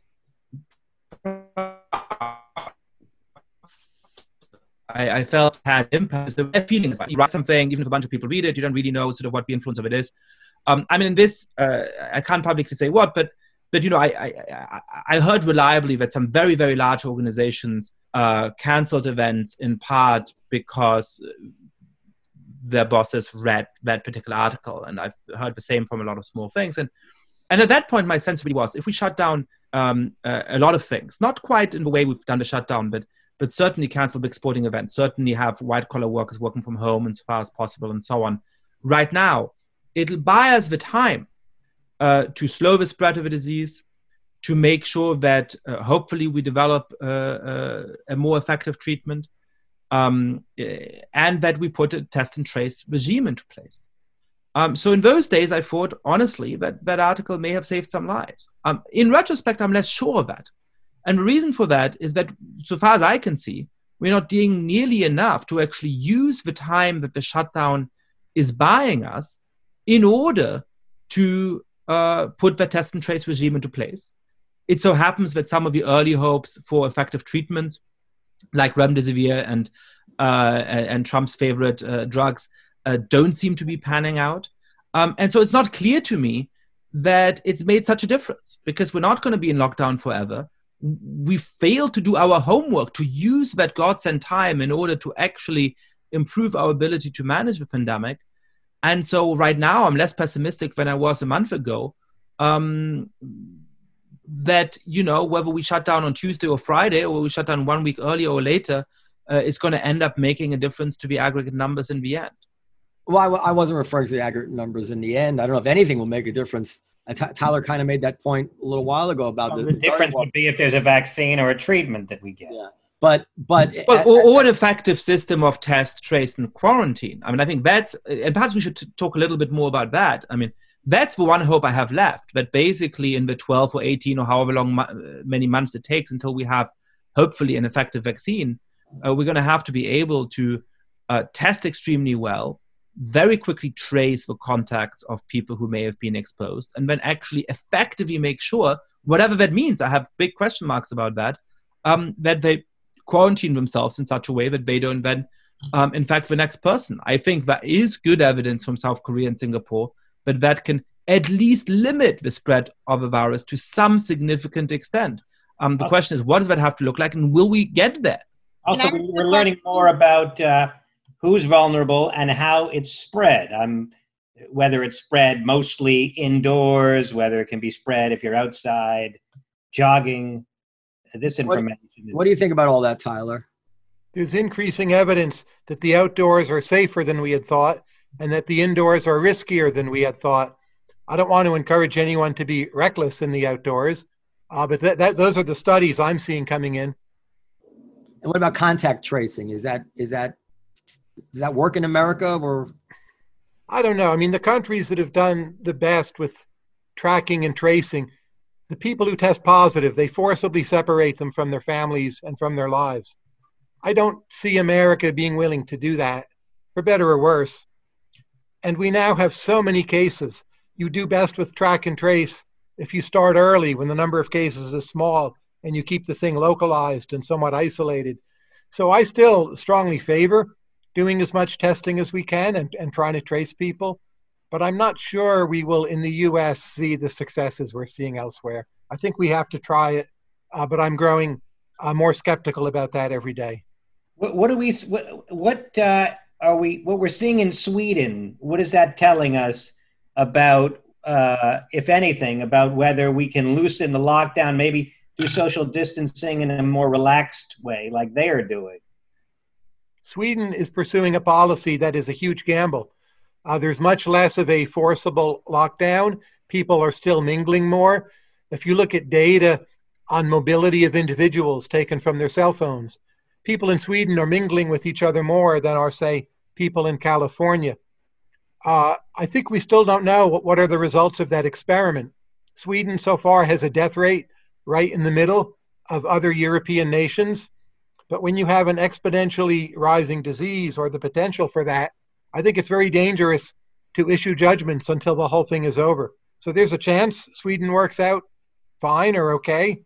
I, I, felt had impact. The feeling like you write something, even if a bunch of people read it, you don't really know sort of what the influence of it is. Um, I mean, in this, uh, I can't publicly say what, but but you know, I, I, I heard reliably that some very very large organizations uh, canceled events in part because their bosses read that particular article, and I've heard the same from a lot of small things. And and at that point, my sense really was if we shut down um, uh, a lot of things, not quite in the way we've done the shutdown, but but certainly cancel big sporting events, certainly have white collar workers working from home as far as possible, and so on. Right now, it'll buy us the time uh, to slow the spread of the disease, to make sure that uh, hopefully we develop uh, uh a more effective treatment, um, eh, and that we put a test and trace regime into place. Um, so in those days, I thought honestly that that article may have saved some lives. Um, in retrospect, I'm less sure of that, and the reason for that is that, so far as I can see, we're not doing nearly enough to actually use the time that the shutdown is buying us in order to uh, put the test and trace regime into place. It so happens that some of the early hopes for effective treatments, like remdesivir and uh, and Trump's favorite uh, drugs, uh, don't seem to be panning out. Um, and so it's not clear to me that it's made such a difference because we're not going to be in lockdown forever. We failed to do our homework to use that godsend time in order to actually improve our ability to manage the pandemic. And so right now, I'm less pessimistic than I was a month ago. Um, that you know whether we shut down on Tuesday or Friday, or we shut down one week earlier or later, uh, is going to end up making a difference to the aggregate numbers in the end. Well, I, I wasn't referring to the aggregate numbers in the end. I don't know if anything will make a difference. Tyler kind of made that point a little while ago about well, the, the difference would be if there's a vaccine or a treatment that we get. Yeah but but well, or, or, an effective system of test, trace, and quarantine. I mean, I think that's and perhaps we should t- talk a little bit more about that. I mean, that's the one hope I have left. That basically, in the 12 or 18 or however long many months it takes until we have hopefully an effective vaccine, uh, we're going to have to be able to uh, test extremely well, very quickly trace the contacts of people who may have been exposed, and then actually effectively make sure, whatever that means, I have big question marks about that, um, that they quarantine themselves in such a way that they don't then um, infect the next person. I think that is good evidence from South Korea and Singapore that that can at least limit the spread of the virus to some significant extent. Um, the question is, what does that have to look like, and will we get there? Also, we're learning more about uh, who's vulnerable and how it's spread. Um, whether it's spread mostly indoors, whether it can be spread if you're outside, jogging. This information. What, what do you think about all that, Tyler? There's increasing evidence that the outdoors are safer than we had thought, and that the indoors are riskier than we had thought. I don't want to encourage anyone to be reckless in the outdoors, uh, but that, that, those are the studies I'm seeing coming in. And what about contact tracing? Is that is that does that work in America or? I don't know. I mean, the countries that have done the best with tracking and tracing, the people who test positive, they forcibly separate them from their families and from their lives. I don't see America being willing to do that, for better or worse. And we now have so many cases. You do best with track and trace if you start early when the number of cases is small and you keep the thing localized and somewhat isolated. So I still strongly favor doing as much testing as we can and, and trying to trace people. but I'm not sure we will in the US see the successes we're seeing elsewhere. I think we have to try it, uh, but I'm growing uh, more skeptical about that every day. What, what are we? What, what uh, are we? What we're seeing in Sweden? What is that telling us about, uh, if anything, about whether we can loosen the lockdown, maybe do social distancing in a more relaxed way, like they are doing? Sweden is pursuing a policy that is a huge gamble. Uh, there's much less of a forcible lockdown. People are still mingling more. If you look at data on mobility of individuals taken from their cell phones, people in Sweden are mingling with each other more than are, say, people in California. Uh, I think we still don't know what, what are the results of that experiment. Sweden so far has a death rate right in the middle of other European nations. But when you have an exponentially rising disease or the potential for that, I think it's very dangerous to issue judgments until the whole thing is over. So there's a chance Sweden works out fine or okay.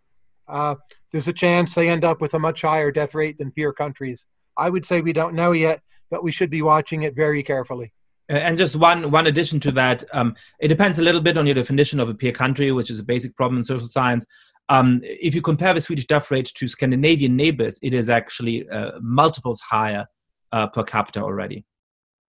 Uh, there's a chance they end up with a much higher death rate than peer countries. I would say we don't know yet, but we should be watching it very carefully. And just one one addition to that, um, it depends a little bit on your definition of a peer country, which is a basic problem in social science. Um, if you compare the Swedish death rate to Scandinavian neighbors, it is actually uh, multiples higher uh, per capita already.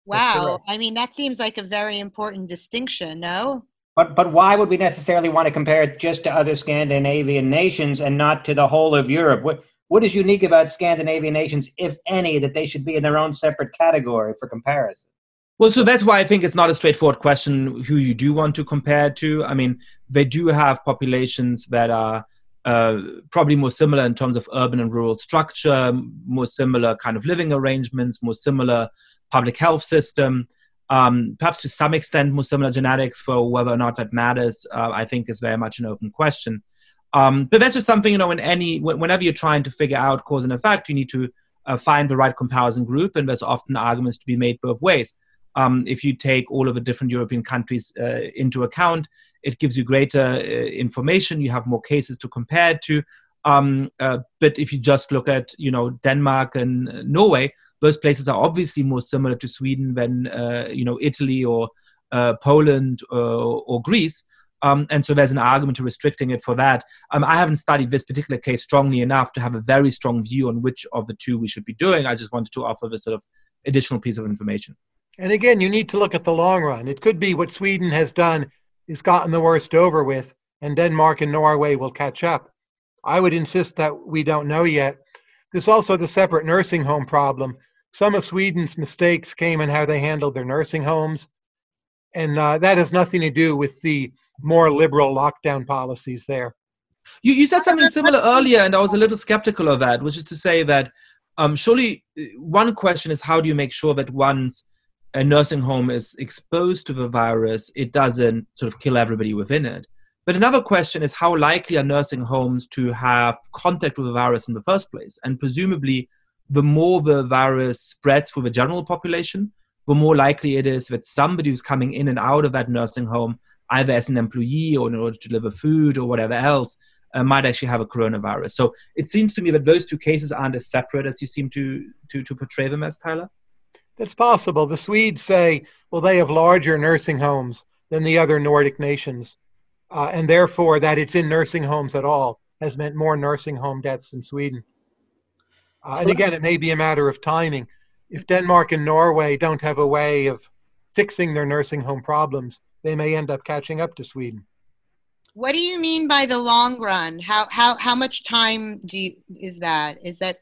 Wow. I mean, that seems like a very important distinction, no? But but why would we necessarily want to compare it just to other Scandinavian nations and not to the whole of Europe? What what is unique about Scandinavian nations, if any, that they should be in their own separate category for comparison? Well, so that's why I think it's not a straightforward question who you do want to compare to. I mean, they do have populations that are uh, probably more similar in terms of urban and rural structure, more similar kind of living arrangements, more similar public health system. Um, perhaps to some extent, more similar genetics for whether or not that matters, uh, I think is very much an open question. Um, but that's just something, you know, in any, whenever you're trying to figure out cause and effect, you need to uh, find the right comparison group, and there's often arguments to be made both ways. Um, if you take all of the different European countries uh, into account, it gives you greater uh, information. You have more cases to compare to. Um, uh, but if you just look at, you know, Denmark and uh, Norway, those places are obviously more similar to Sweden than uh, you know Italy or uh, Poland or, or Greece. Um, and so there's an argument to restricting it for that. Um, I haven't studied this particular case strongly enough to have a very strong view on which of the two we should be doing. I just wanted to offer this sort of additional piece of information. And again, you need to look at the long run. It could be what Sweden has done is gotten the worst over with, and Denmark and Norway will catch up. I would insist that we don't know yet. There's also the separate nursing home problem some of Sweden's mistakes came in how they handled their nursing homes, and uh, that has nothing to do with the more liberal lockdown policies there. You, you said something similar earlier, and I was a little skeptical of that, which is to say that um, surely uh, one question is how do you make sure that once a nursing home is exposed to the virus, it doesn't sort of kill everybody within it. But another question is how likely are nursing homes to have contact with the virus in the first place? And presumably, the more the virus spreads through the general population, the more likely it is that somebody who's coming in and out of that nursing home, either as an employee or in order to deliver food or whatever else, uh, might actually have a coronavirus. So it seems to me that those two cases aren't as separate as you seem to, to, to portray them as, Tyler. That's possible. The Swedes say, well, they have larger nursing homes than the other Nordic nations. Uh, and therefore, that it's in nursing homes at all has meant more nursing home deaths in Sweden. Uh, and again, it may be a matter of timing. If Denmark and Norway don't have a way of fixing their nursing home problems, they may end up catching up to Sweden. What do you mean by the long run? How how how much time do you, is that? Is that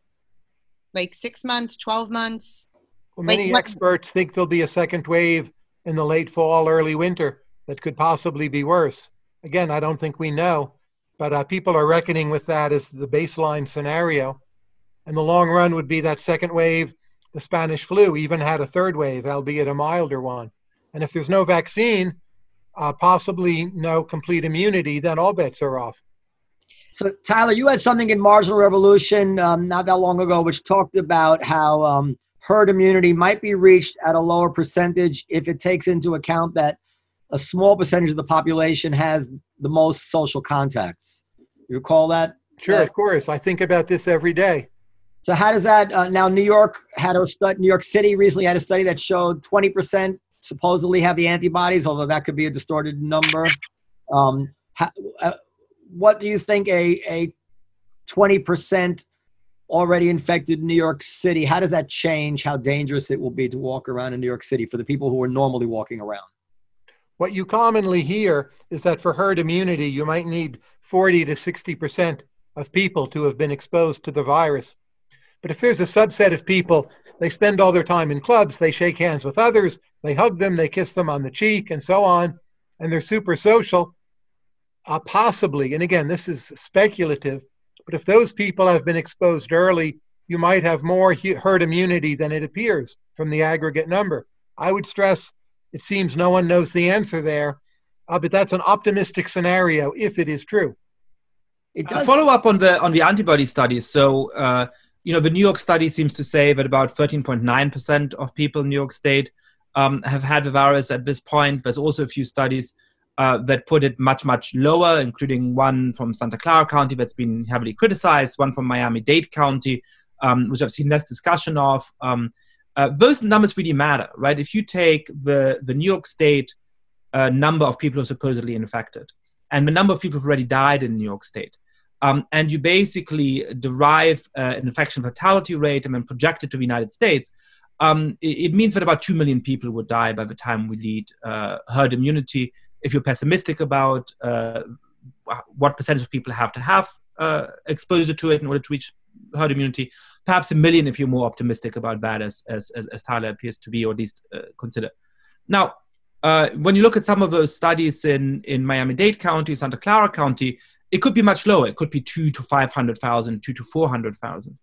like six months, twelve months? Well, many like, experts think there'll be a second wave in the late fall, early winter that could possibly be worse. Again, I don't think we know, but uh, people are reckoning with that as the baseline scenario. And the long run would be that second wave, the Spanish flu even had a third wave, albeit a milder one. And if there's no vaccine, uh, possibly no complete immunity, then all bets are off. So, Tyler, you had something in Marginal Revolution um, not that long ago, which talked about how um, herd immunity might be reached at a lower percentage if it takes into account that a small percentage of the population has the most social contacts. You recall that? Sure, of course. I think about this every day. So how does that uh, now? New York had a study. New York City recently had a study that showed 20% supposedly have the antibodies, although that could be a distorted number. Um, uh, what do you think a, a 20% already infected New York City, how does that change how dangerous it will be to walk around in New York City for the people who are normally walking around? What you commonly hear is that for herd immunity, you might need 40 to 60% of people to have been exposed to the virus. But if there's a subset of people, they spend all their time in clubs, they shake hands with others, they hug them, they kiss them on the cheek, and so on, and they're super social, uh, possibly, and again, this is speculative, but if those people have been exposed early, you might have more herd immunity than it appears from the aggregate number. I would stress it seems no one knows the answer there, uh, but that's an optimistic scenario if it is true. It does. follow up on the on the antibody studies. So, uh, you know, the New York study seems to say that about 13.9% of people in New York State um, have had the virus at this point. There's also a few studies uh, that put it much, much lower, including one from Santa Clara County that's been heavily criticized, one from Miami Dade County, um, which I've seen less discussion of. Um, uh, those numbers really matter, right? If you take the, the New York State uh, number of people who are supposedly infected and the number of people who have already died in New York State, um, and you basically derive uh, an infection fatality rate and then project it to the United States, um, it, it, means that about 2 million people would die by the time we lead uh, herd immunity. If you're pessimistic about uh, what percentage of people have to have uh, exposure to it in order to reach herd immunity, perhaps a million if you're more optimistic about that, as as as, Tyler appears to be, or at least uh, consider. Now, uh, when you look at some of those studies in in Miami-Dade County, Santa Clara County, it could be much lower. It could be two to five hundred thousand, two to four hundred thousand.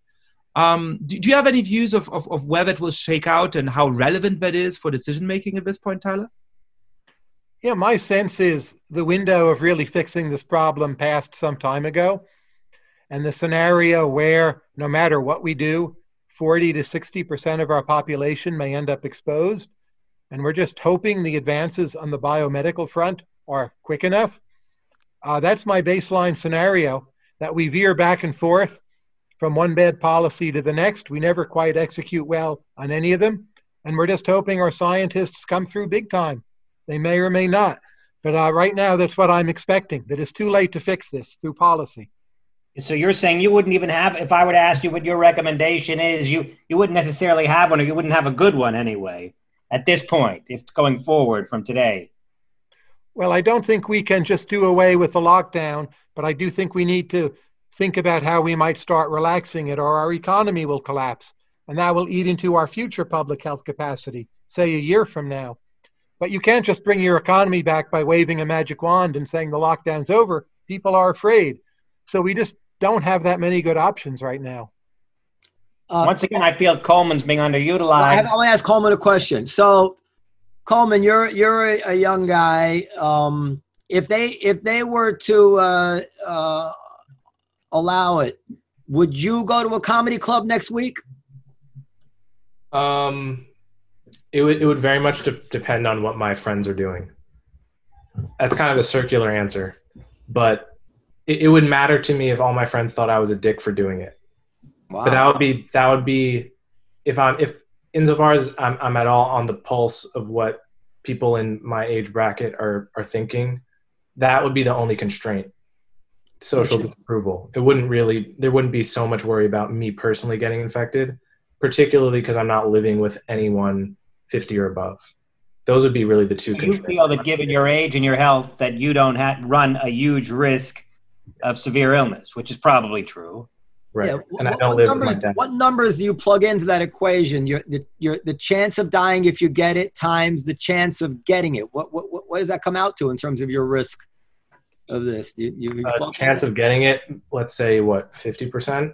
Um, do, do, you have any views of, of, of where that will shake out and how relevant that is for decision making at this point, Tyler? Yeah, my sense is the window of really fixing this problem passed some time ago and the scenario where no matter what we do, 40 to 60% of our population may end up exposed. And we're just hoping the advances on the biomedical front are quick enough. Uh, that's my baseline scenario that we veer back and forth from one bad policy to the next. We never quite execute well on any of them. And we're just hoping our scientists come through big time. They may or may not. But uh, right now, that's what I'm expecting that it's too late to fix this through policy. So you're saying you wouldn't even have if I were to ask you what your recommendation is, you you wouldn't necessarily have one or you wouldn't have a good one anyway at this point, if going forward from today. Well, I don't think we can just do away with the lockdown, but I do think we need to think about how we might start relaxing it or our economy will collapse. And that will eat into our future public health capacity, say a year from now. But you can't just bring your economy back by waving a magic wand and saying the lockdown's over. People are afraid. So we just don't have that many good options right now. Uh, Once again, I feel Coleman's being underutilized. I, have, I want to ask Coleman a question. So, Coleman, you're you're a, a young guy. Um, if they if they were to uh, uh, allow it, would you go to a comedy club next week? Um, it would it would very much de- depend on what my friends are doing. That's kind of a circular answer, but it, it would matter to me if all my friends thought I was a dick for doing it. Wow. But that would be that would be if I'm if insofar as I'm I'm at all on the pulse of what people in my age bracket are are thinking, that would be the only constraint. Social disapproval. It wouldn't really there wouldn't be so much worry about me personally getting infected, particularly because I'm not living with anyone 50 or above. Those would be really the two. You feel that given your age and your health, that you don't have, run a huge risk of severe illness, which is probably true. Right. Yeah. And what, I don't live numbers, with my dad. What numbers do you plug into that equation? Your, the, your, the chance of dying if you get it times the chance of getting it. What, what, what does that come out to in terms of your risk of this? You, you uh, chance of getting it, let's say, what, 50%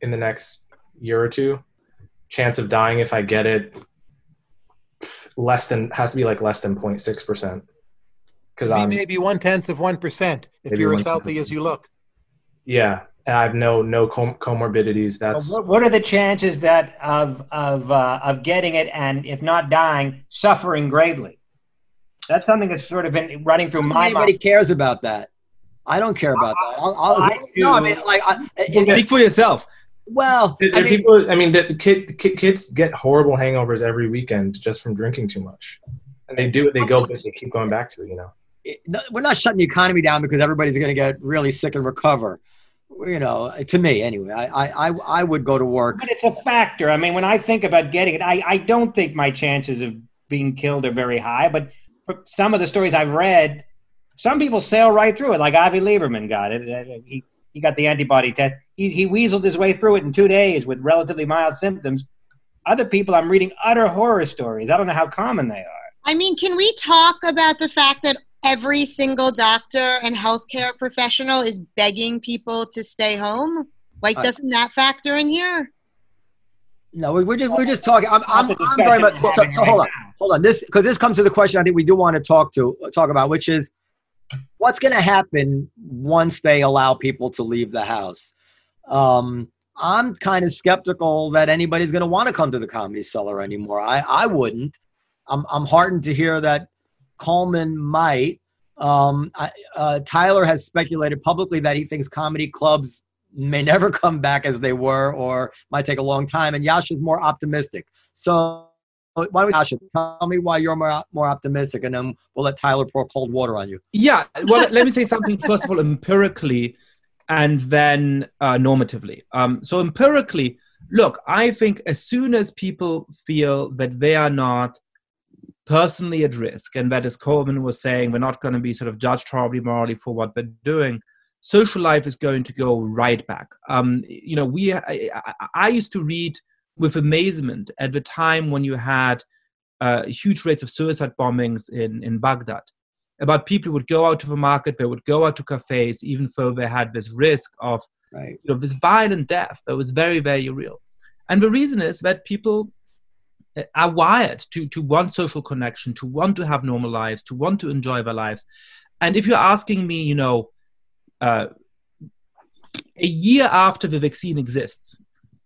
in the next year or two? Chance of dying if I get it, less than, has to be like less than 0.6% because I'm maybe one tenth of one percent if you're as healthy as you look. Yeah, I have no no com- comorbidities. That's what, what, are the chances that of of uh, of getting it and if not dying, suffering greatly? That's something that's sort of been running through my mind. Nobody cares about that. I don't care about that. I'll, I'll, I no, I mean, like, I, speak for yourself. Well, There- I there are mean, people. I mean, the kid, kid, kids get horrible hangovers every weekend just from drinking too much, and they do it. They go, but they keep going back to it. You know. it- no, we're not shutting the economy down because everybody's going to get really sick and recover. You know, to me anyway, I, I, I, I would go to work. But it's a factor. I mean, when I think about getting it, I, I don't think my chances of being killed are very high. But for some of the stories I've read, some people sail right through it. Like Avi Lieberman got it. Uh, He, he got the antibody test. He, he weaseled his way through it in two days with relatively mild symptoms. Other people, I'm reading utter horror stories. I don't know how common they are. I mean, can we talk about the fact that every single doctor and healthcare professional is begging people to stay home? Like, Uh, doesn't that factor in here? No, we- we're just we're just talking. I'm I'm, I'm very much. discussion we're So, so hold on, hold on. This because this comes to the question I think we do want to talk to talk about, which is what's going to happen once they allow people to leave the house. Um, I'm kind of skeptical that anybody's going to want to come to the comedy cellar anymore. I I wouldn't. I'm I'm heartened to hear that Coleman might. Um, I, uh, Tyler has speculated publicly that he thinks comedy clubs may never come back as they were or might take a long time. And Yascha's more optimistic. So why don't Yascha, tell me why you're more, more optimistic and then we'll let Tyler pour cold water on you. Yeah, well, let me say something first of all empirically and then uh, normatively. Um, so, empirically, look, I think as soon as people feel that they are not personally at risk, and that, as Coleman was saying, we're not going to be sort of judged horribly morally for what we're doing, social life is going to go right back. Um, you know, we I, I, used to read with amazement at the time when you had uh, huge rates of suicide bombings in, in Baghdad about people who would go out to the market, they would go out to cafes, even though they had this risk of Right. you know, this violent death that was very, very real. And the reason is that people are wired to, to want social connection, to want to have normal lives, to want to enjoy their lives. And if you're asking me, you know, uh, a year after the vaccine exists,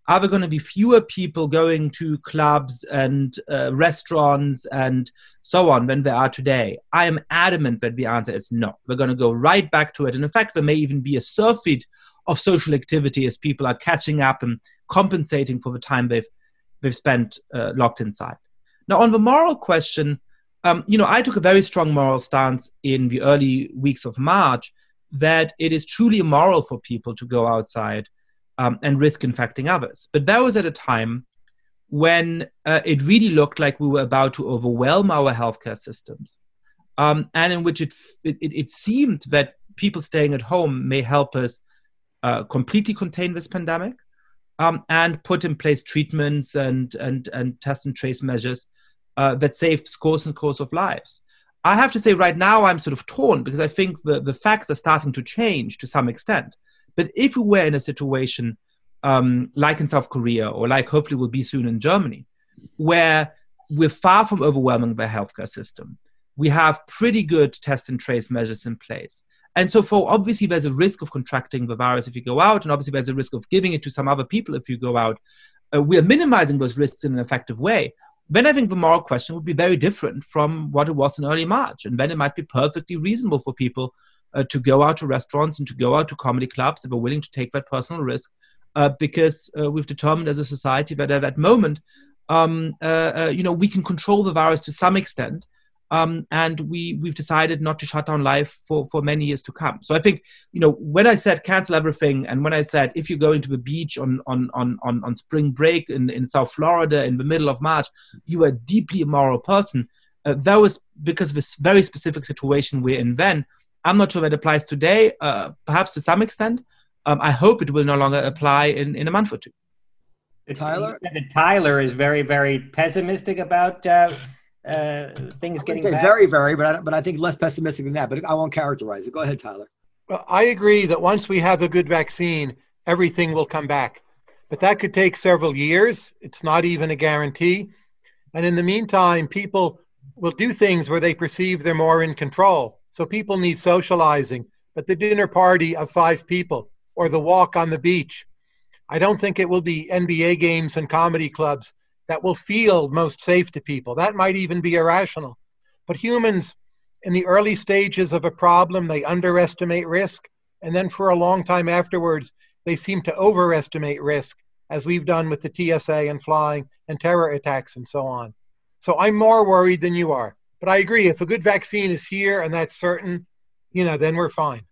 are there going to be fewer people going to clubs and uh, restaurants and so on than there are today? I am adamant that the answer is no. We're going to go right back to it. And in fact, there may even be a surfeit of social activity as people are catching up and compensating for the time they've they've spent uh, locked inside. Now, on the moral question, um, you know, I took a very strong moral stance in the early weeks of March that it is truly immoral for people to go outside um, and risk infecting others. But that was at a time when uh, it really looked like we were about to overwhelm our healthcare systems, um, and in which it, it it seemed that people staying at home may help us uh, completely contain this pandemic um, and put in place treatments and and and test and trace measures uh, that save scores and scores of lives. I have to say, right now, I'm sort of torn because I think the, the facts are starting to change to some extent. But if we were in a situation um, like in South Korea or like hopefully will be soon in Germany, where we're far from overwhelming the healthcare system, we have pretty good test and trace measures in place. And so, for obviously, there's a risk of contracting the virus if you go out, and obviously, there's a risk of giving it to some other people if you go out. Uh, we are minimizing those risks in an effective way. Then I think the moral question would be very different from what it was in early March. And then it might be perfectly reasonable for people uh, to go out to restaurants and to go out to comedy clubs if they're willing to take that personal risk, uh, because uh, we've determined as a society that at that moment, um, uh, uh, you know, we can control the virus to some extent. Um, and we we've decided not to shut down life for for many years to come. So I think you know when I said cancel everything, and when I said if you're going to the beach on on on on, on spring break in, in South Florida in the middle of March, you are a deeply immoral person. Uh, that was because of this very specific situation we're in then. I'm not sure that applies today, uh, perhaps to some extent. Um, I hope it will no longer apply in, in a month or two. Tyler? You Tyler is very, very pessimistic about uh, uh, things I getting say back. very, very, but I, but I think less pessimistic than that. But I won't characterize it. Go ahead, Tyler. Well, I agree that once we have a good vaccine, everything will come back. But that could take several years. It's not even a guarantee. And in the meantime, people will do things where they perceive they're more in control. So people need socializing. But the dinner party of five people or the walk on the beach, I don't think it will be NBA games and comedy clubs that will feel most safe to people. That might even be irrational. But humans, in the early stages of a problem, they underestimate risk. And then for a long time afterwards, they seem to overestimate risk. as we've done with the TSA and flying and terror attacks and so on. So I'm more worried than you are. But I agree, if a good vaccine is here and that's certain, you know, then we're fine.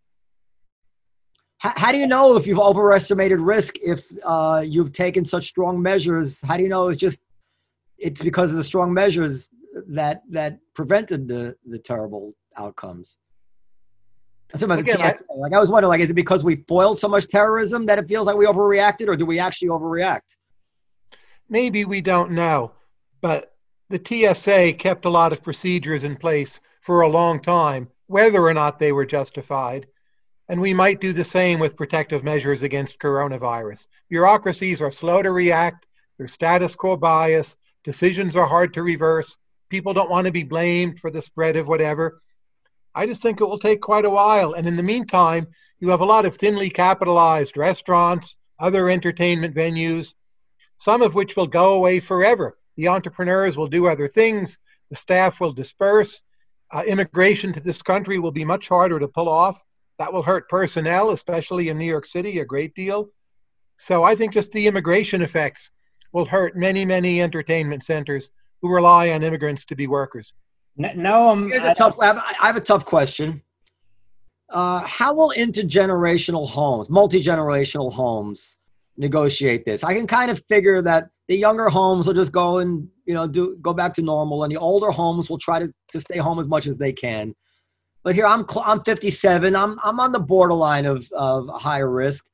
How, do you know if you've overestimated risk if uh, you've taken such strong measures? How do you know it's just it's because of the strong measures that that prevented the the terrible outcomes? That's about Again, the TSA. like I was wondering, like, is it because we foiled so much terrorism that it feels like we overreacted, or do we actually overreact? Maybe we don't know, but the TSA kept a lot of procedures in place for a long time, whether or not they were justified. And we might do the same with protective measures against coronavirus. Bureaucracies are slow to react, there's status quo bias, decisions are hard to reverse, people don't want to be blamed for the spread of whatever. I just think it will take quite a while. And in the meantime, you have a lot of thinly capitalized restaurants, other entertainment venues, some of which will go away forever. The entrepreneurs will do other things, the staff will disperse. Uh, immigration to this country will be much harder to pull off. That will hurt personnel, especially in New York City, a great deal. So I think just the immigration effects will hurt many, many entertainment centers who rely on immigrants to be workers. No, um, Here's a tough. I have, I have a tough question. Uh, how will intergenerational homes, multi generational homes, negotiate this? I can kind of figure that the younger homes will just go and you know do go back to normal, and the older homes will try to, to stay home as much as they can. But here I'm cl- I'm 57. I'm I'm on the borderline of of higher risk,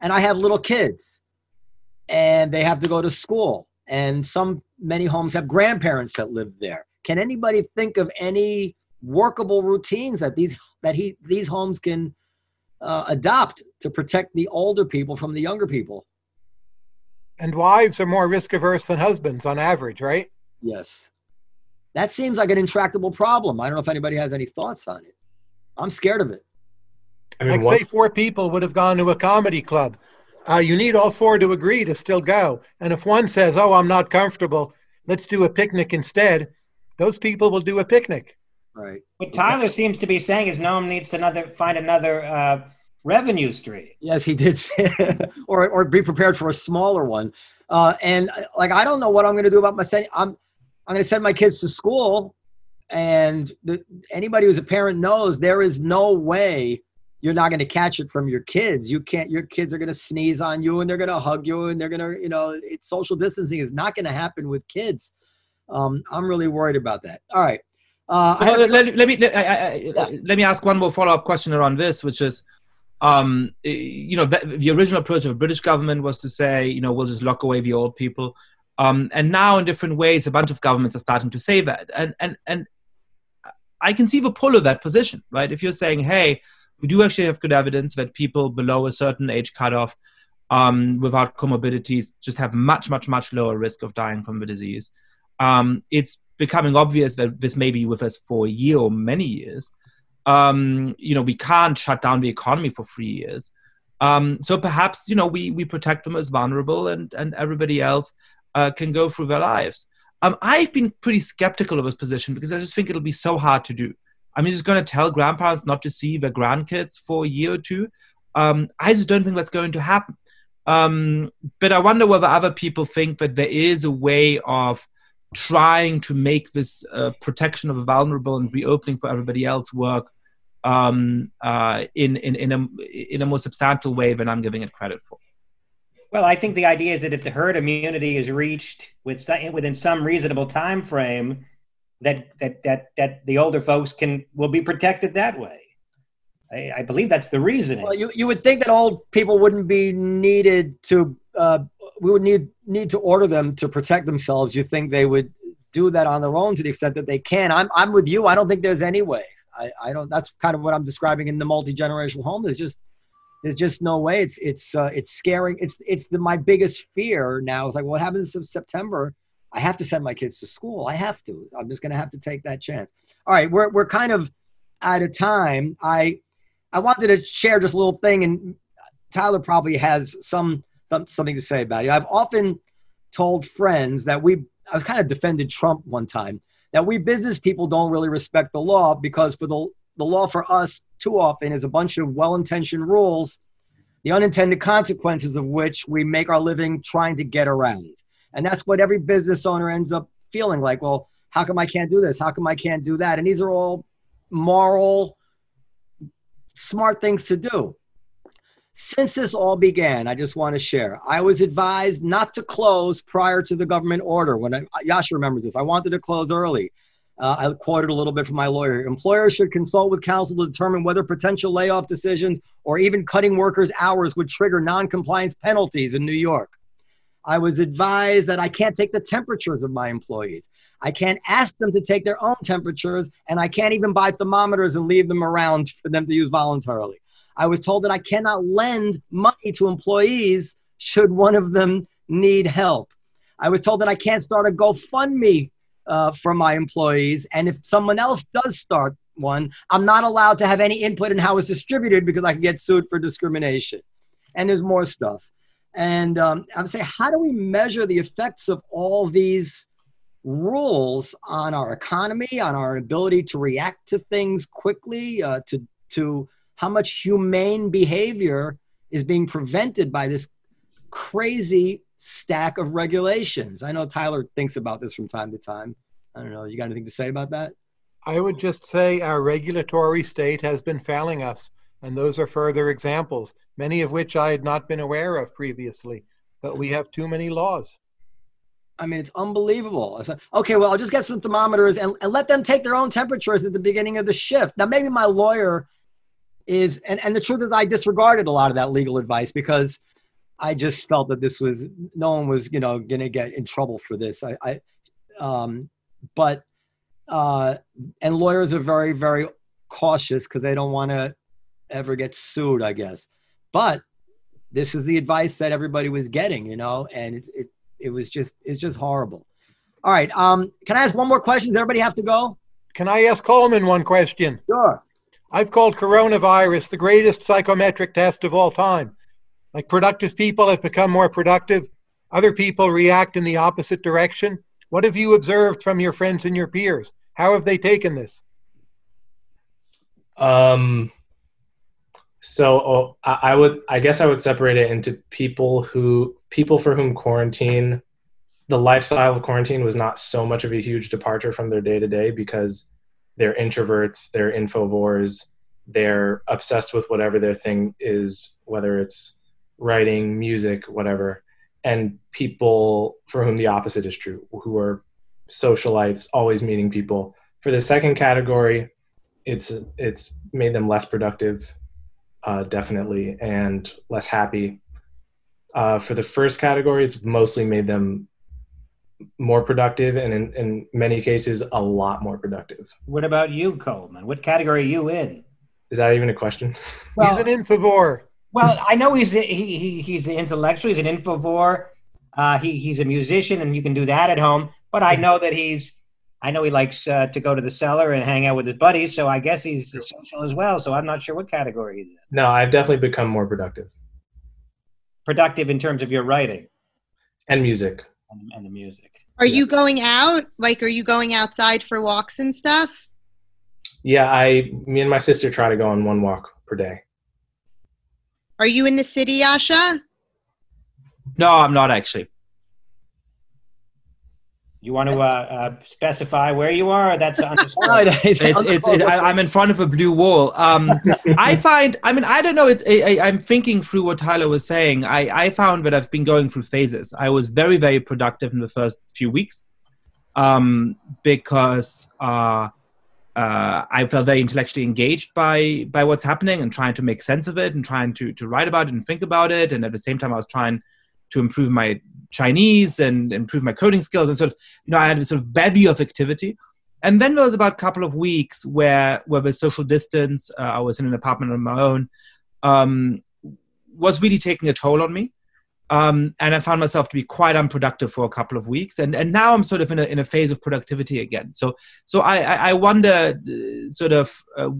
and I have little kids, and they have to go to school, and some many homes have grandparents that live there. Can anybody think of any workable routines that these that he these homes can uh, adopt to protect the older people from the younger people? And wives are more risk averse than husbands on average, right? Yes. That seems like an intractable problem. I don't know if anybody has any thoughts on it. I'm scared of it. I mean, like one- say four people would have gone to a comedy club. Uh, you need all four to agree to still go. And if one says, "Oh, I'm not comfortable," let's do a picnic instead. Those people will do a picnic. Right. what Tyler seems to be saying is Noam needs to another find another uh, revenue stream. Yes, he did say, or or be prepared for a smaller one. Uh, and uh, like I don't know what I'm going to do about my send. I'm I'm going to send my kids to school, and the, anybody who's a parent knows there is no way you're not going to catch it from your kids. You can't. Your kids are going to sneeze on you, and they're going to hug you, and they're going to you know social distancing is not going to happen with kids. Um, I'm really worried about that. All right. Uh, I Well, have- let, let me let, I, I, I- let me ask one more follow up question around this, which is, um, eh, you know, the, the original approach of the British government was to say, you know, we'll just lock away the old people, um, and now in different ways, a bunch of governments are starting to say that, and and and I can see the pull of that position, right? If you're saying, hey, we do actually have good evidence that people below a certain age cutoff, um, without comorbidities, just have much much much lower risk of dying from the disease. Um, it's becoming obvious that this may be with us for a year or many years. Um, you know, we can't shut down the economy for three years. Um, so perhaps you know we we protect them as vulnerable, and and everybody else uh, can go through their lives. Um, I've been pretty skeptical of this position because I just think it'll be so hard to do. I mean, just going to tell grandparents not to see their grandkids for a year or two. Um, I just don't think that's going to happen. Um, but I wonder whether other people think that there is a way of trying to make this uh, protection of the vulnerable and reopening for everybody else work um, uh, in, in, in, a, in a more substantial way than I'm giving it credit for. Well, I think the idea is that if the herd immunity is reached with, within some reasonable time frame, that that that that the older folks can will be protected that way. I, I believe that's the reasoning. Well, you, you would think that old people wouldn't be needed to, uh, we would need, need to order them to protect themselves. You think they would do that on their own to the extent that they can. I'm, I'm with you. I don't think there's any way. I, I don't, that's kind of what I'm describing in the multi-generational home. There's just, there's just no way. It's, it's, uh, it's scaring. It's, it's the, my biggest fear now. It's like, what happens in September? I have to send my kids to school. I have to, I'm just going to have to take that chance. All right. We're, we're kind of out of time. I, I wanted to share just a little thing, and Tyler probably has some something to say about it. I've often told friends that we I was kind of defended Trump one time that we business people don't really respect the law because for the the law for us too often is a bunch of well-intentioned rules the unintended consequences of which we make our living trying to get around. And that's what every business owner ends up feeling like. Well, how come I can't do this? How come I can't do that? And these are all moral, smart things to do. Since this all began, I just want to share. I was advised not to close prior to the government order. When I, Yascha remembers this, I wanted to close early. Uh, I quoted a little bit from my lawyer. Employers should consult with counsel to determine whether potential layoff decisions or even cutting workers' hours would trigger non-compliance penalties in New York. I was advised that I can't take the temperatures of my employees. I can't ask them to take their own temperatures, and I can't even buy thermometers and leave them around for them to use voluntarily. I was told that I cannot lend money to employees should one of them need help. I was told that I can't start a GoFundMe uh, for my employees. And if someone else does start one, I'm not allowed to have any input in how it's distributed because I can get sued for discrimination. And there's more stuff. And um, I'm saying, how do we measure the effects of all these rules on our economy, on our ability to react to things quickly, uh, to to how much humane behavior is being prevented by this crazy stack of regulations. I know Tyler thinks about this from time to time. I don't know. You got anything to say about that? I would just say our regulatory state has been failing us, and those are further examples, many of which I had not been aware of previously. But we have too many laws. I mean, it's unbelievable. Okay, well, I'll just get some thermometers and, and let them take their own temperatures at the beginning of the shift. Now, maybe my lawyer is and, and the truth is i disregarded a lot of that legal advice because i just felt that this was no one was you know going to get in trouble for this. I, I um but uh and lawyers are very very cautious because they don't want to ever get sued i guess. But this is the advice that everybody was getting you know and it it, it was just it's just horrible. All right um can i ask one more question? Does everybody have to go? Can i ask coleman one question? Sure. I've called coronavirus the greatest psychometric test of all time. Like productive people have become more productive, other people react in the opposite direction. What have you observed from your friends and your peers? How have they taken this? Um, so oh, I would, I guess, I would separate it into people who, people for whom quarantine, the lifestyle of quarantine was not so much of a huge departure from their day to day because they're introverts, they're infovores, they're obsessed with whatever their thing is, whether it's writing, music, whatever. And people for whom the opposite is true, who are socialites, always meeting people. For the second category, it's it's made them less productive, uh, definitely, and less happy. Uh, for the first category, it's mostly made them more productive and in, in many cases a lot more productive what about you coleman what category are you in is that even a question well, he's an infovore well i know he's he, he he's an intellectual he's an infovore uh, he, he's a musician and you can do that at home but i know that he's i know he likes uh, to go to the cellar and hang out with his buddies so i guess he's social as well so i'm not sure what category he's in no i've definitely become more productive productive in terms of your writing and music and, and the music. Are yeah. you going out? Like, are you going outside for walks and stuff? Yeah, I, me and my sister try to go on one walk per day. Are you in the city, Yascha? No, I'm not actually. You want to uh, uh, specify where you are? That's understood. it's, it's, it's, I, am in front of a blue wall. Um, I find, I mean, I don't know. It's I, am thinking through what Tyler was saying. I, I found that I've been going through phases. I was very, very productive in the first few weeks um, because uh, uh, I felt very intellectually engaged by by what's happening and trying to make sense of it and trying to to write about it and think about it. And at the same time, I was trying to improve my Chinese and improve my coding skills and sort of you know I had a sort of bevy of activity. And then there was about a couple of weeks where where the social distance, uh, I was in an apartment on my own, um, was really taking a toll on me. Um, and I found myself to be quite unproductive for a couple of weeks, and and now I'm sort of in a in a phase of productivity again. So so I I, wonder uh, sort of. Uh,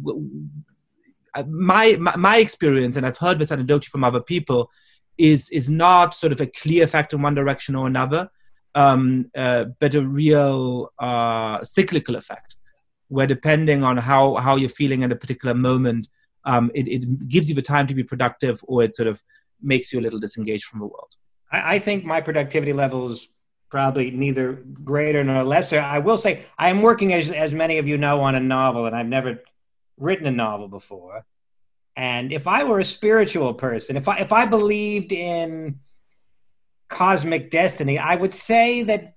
my, my, my experience, and I've heard this anecdote from other people, is is not sort of a clear fact in one direction or another, um, uh, but a real uh, cyclical effect, where depending on how how you're feeling at a particular moment, um, it, it gives you the time to be productive or it sort of makes you a little disengaged from the world I, I think my productivity levels probably neither greater nor lesser. I will say I am working, as as many of you know, on a novel, and I've never written a novel before. And if I were a spiritual person, if I if I believed in cosmic destiny, I would say that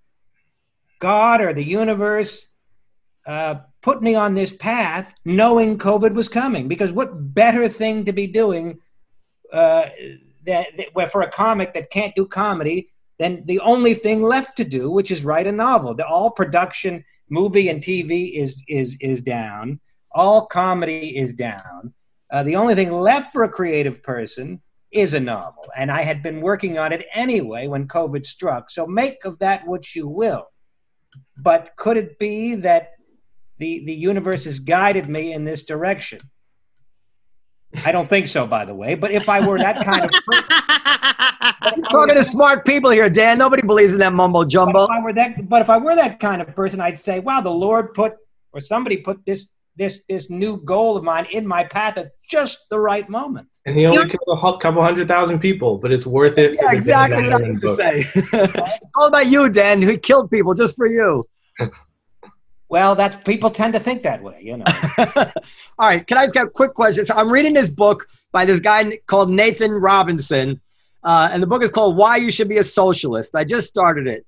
God or the universe uh, put me on this path, knowing COVID was coming. Because what better thing to be doing uh, that, that for a comic that can't do comedy then the only thing left to do, which is write a novel. The, all production, movie and TV is is is down. All comedy is down. Uh, the only thing left for a creative person is a novel, and I had been working on it anyway when COVID struck. So make of that what you will. But could it be that the the universe has guided me in this direction? I don't think so, by the way. But if I were that kind of person, talking to smart people here, Dan. Nobody believes in that mumbo jumbo. But if I were that, but if I were that kind of person, I'd say, "Wow, the Lord put or somebody put this this this new goal of mine in my path at just the right moment." And he only killed a couple hundred thousand people, but it's worth it. Yeah, exactly what I was going to say. all about you, Dan. He killed people just for you. Well, that's people tend to think that way, you know. All right, can I just get a quick question? So I'm reading this book by this guy called Nathan Robinson, uh, and the book is called "Why You Should Be a Socialist." I just started it,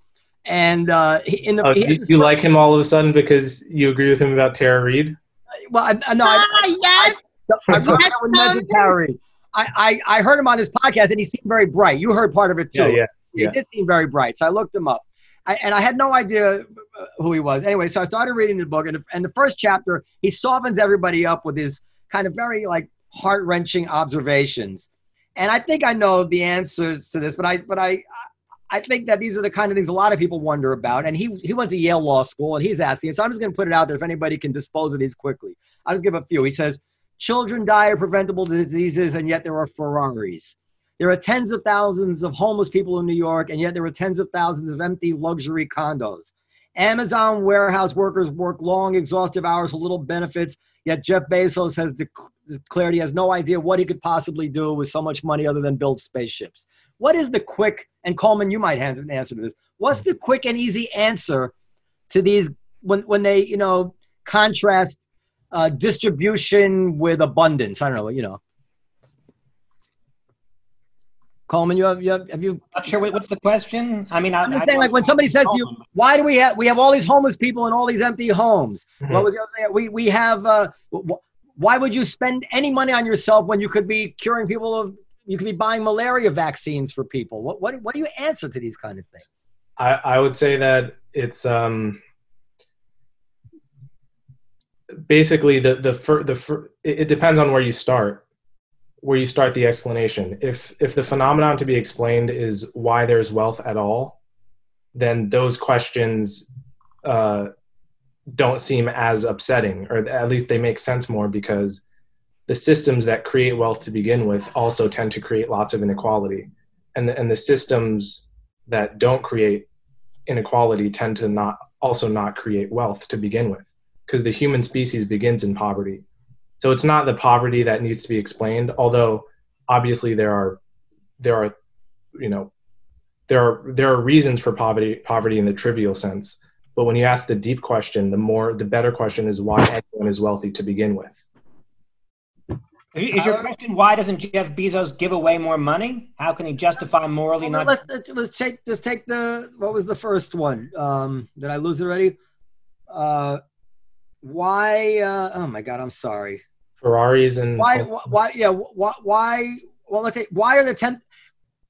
and uh, in the oh, do you like him all of a sudden because you agree with him about Tara Reade? Well, I, I, no, ah, I, yes, I, I, yes, I mention Tara Reade. I, I, I heard him on his podcast, and he seemed very bright. You heard part of it too. Yeah, yeah, yeah. He did seem very bright, so I looked him up. I, and I had no idea uh, who he was. Anyway, so I started reading the book, and, and the first chapter, he softens everybody up with his kind of very like heart wrenching observations. And I think I know the answers to this, but I but I I think that these are the kind of things a lot of people wonder about. And he he went to Yale Law School, and he's asking. So I'm just going to put it out there if anybody can dispose of these quickly. I'll just give a few. He says, "Children die of preventable diseases, and yet there are Ferraris." There are tens of thousands of homeless people in New York, and yet there are tens of thousands of empty luxury condos. Amazon warehouse workers work long, exhaustive hours for little benefits, yet Jeff Bezos has declared he has no idea what he could possibly do with so much money other than build spaceships. What is the quick, and Coleman, you might have an answer to this, what's the quick and easy answer to these when, when they, you know, contrast uh, distribution with abundance? I don't know, you know. Coleman, you have you have, have you? I'm not sure. What's the question? I mean, I, am just saying, like when somebody says to you, "Why do we have we have all these homeless people and all these empty homes?" Mm-hmm. What was the other thing? We we have. Uh, why would you spend any money on yourself when you could be curing people of? You could be buying malaria vaccines for people. What what what do you answer to these kind of things? I I would say that it's um basically the the fir- the fir- it depends on where you start where you start the explanation. If if the phenomenon to be explained is why there's wealth at all, then those questions uh, don't seem as upsetting, or at least they make sense more because the systems that create wealth to begin with also tend to create lots of inequality, and the, and the systems that don't create inequality tend to not also not create wealth to begin with because the human species begins in poverty so it's not the poverty that needs to be explained, although obviously there are there are you know there are there are reasons for poverty poverty in the trivial sense. But when you ask the deep question, the more the better question is why everyone is wealthy to begin with. Is your question why doesn't Jeff Bezos give away more money? How can he justify morally well, not? Let's, let's take let's take the what was the first one? Um, did I lose it already? Uh, why? Uh, oh my God, I'm sorry. Ferraris and why? Why? Yeah. Why? Why? Well, let's say why are the ten?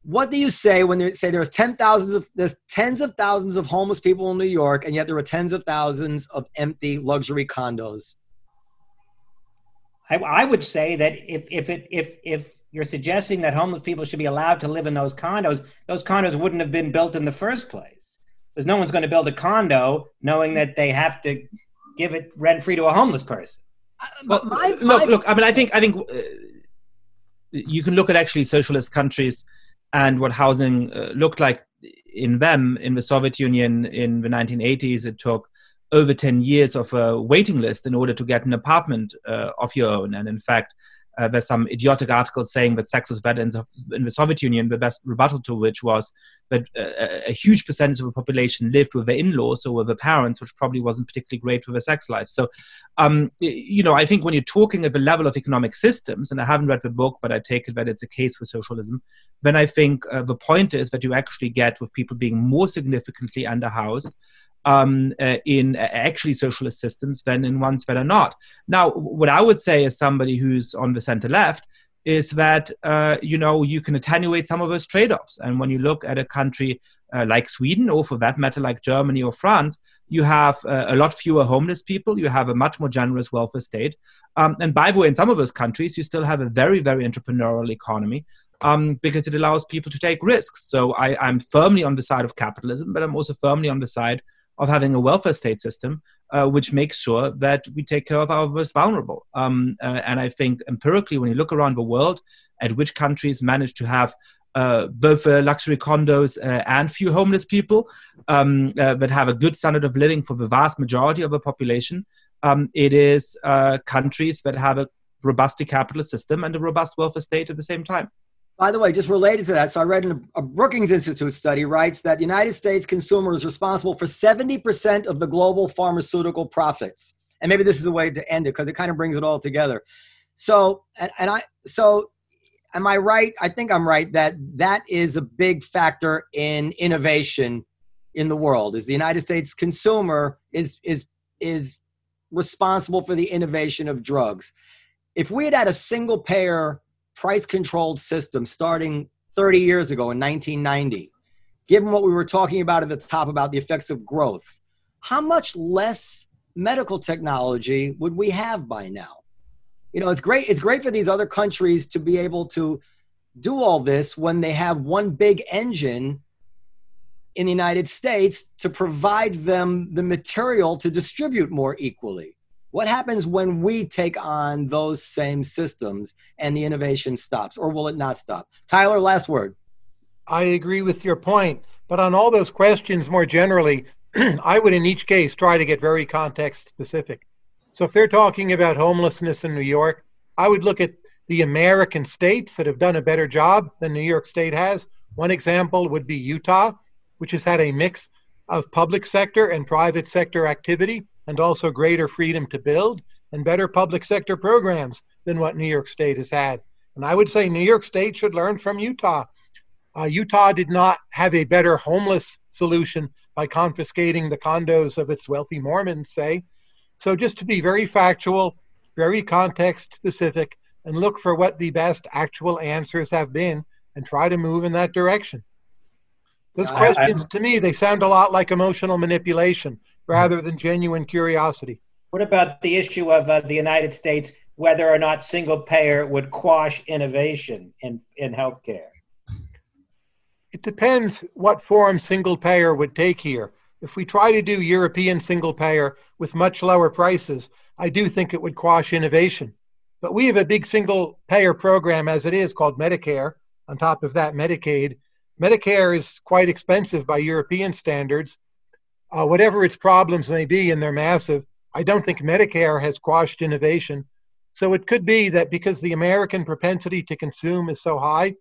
What do you say when they say there's ten thousands of there's tens of thousands of homeless people in New York, and yet there are tens of thousands of empty luxury condos? I, I would say that if if it if if you're suggesting that homeless people should be allowed to live in those condos, those condos wouldn't have been built in the first place. Because no one's going to build a condo knowing that they have to give it rent free to a homeless person. Well, my, look, look. I mean, I think I think uh, you can look at actually socialist countries and what housing uh, looked like in them in the Soviet Union in the 1980s. It took over 10 years of a waiting list in order to get an apartment uh, of your own. And in fact, uh, there's some idiotic articles saying that sex was better in the, in the Soviet Union. The best rebuttal to which was that uh, a huge percentage of the population lived with their in-laws or with their parents, which probably wasn't particularly great for their sex life. So, um, you know, I think when you're talking at the level of economic systems, and I haven't read the book, but I take it that it's a case for socialism, then I think uh, the point is that you actually get with people being more significantly underhoused um, uh, in uh, actually socialist systems than in ones that are not. Now, what I would say as somebody who's on the center left is that uh, you know you can attenuate some of those trade-offs, and when you look at a country uh, like Sweden, or for that matter, like Germany or France, you have uh, a lot fewer homeless people. You have a much more generous welfare state, um, and by the way, in some of those countries, you still have a very, very entrepreneurial economy. Um, because it allows people to take risks. So I, I'm firmly on the side of capitalism, but I'm also firmly on the side of having a welfare state system, uh, which makes sure that we take care of our most vulnerable. Um, uh, and I think empirically, when you look around the world at which countries manage to have uh, both uh, luxury condos uh, and few homeless people um, uh, that have a good standard of living for the vast majority of the population, um, it is countries that have a robustly capitalist system and a robust welfare state at the same time. By the way, just related to that, so I read in a, a, Brookings Institute study writes that the United States consumer is responsible for 70% of the global pharmaceutical profits. And maybe this is a way to end it because it kind of brings it all together. So, and, and I, so am I right? I think I'm right that that is a big factor in innovation in the world. Is the United States consumer is is is responsible for the innovation of drugs. If we had had a single payer price controlled system starting 30 years ago in 1990, given what we were talking about at the top about the effects of growth, how much less medical technology would we have by now? You know, it's great. It's great for these other countries to be able to do all this when they have one big engine in the United States to provide them the material to distribute more equally. What happens when we take on those same systems and the innovation stops, or will it not stop? Tyler, last word. I agree with your point, but on all those questions more generally, I would in each case try to get very context specific. So if they're talking about homelessness in New York, I would look at the American states that have done a better job than New York State has. One example would be Utah, which has had a mix of public sector and private sector activity and also greater freedom to build and better public sector programs than what New York State has had. And I would say New York State should learn from Utah. Uh, Utah did not have a better homeless solution by confiscating the condos of its wealthy Mormons, say. So, just to be very factual, very context specific, and look for what the best actual answers have been and try to move in that direction. Those questions, I, to me, they sound a lot like emotional manipulation rather than genuine curiosity. What about the issue of uh, the United States, whether or not single payer would quash innovation in, in healthcare? It depends what form single payer would take here. If we try to do European single payer with much lower prices, I do think it would quash innovation. But we have a big single payer program as it is called Medicare. On top of that, Medicaid. Medicare is quite expensive by European standards uh, whatever its problems may be, and they're massive, I don't think Medicare has quashed innovation. So it could be that because the American propensity to consume is so high,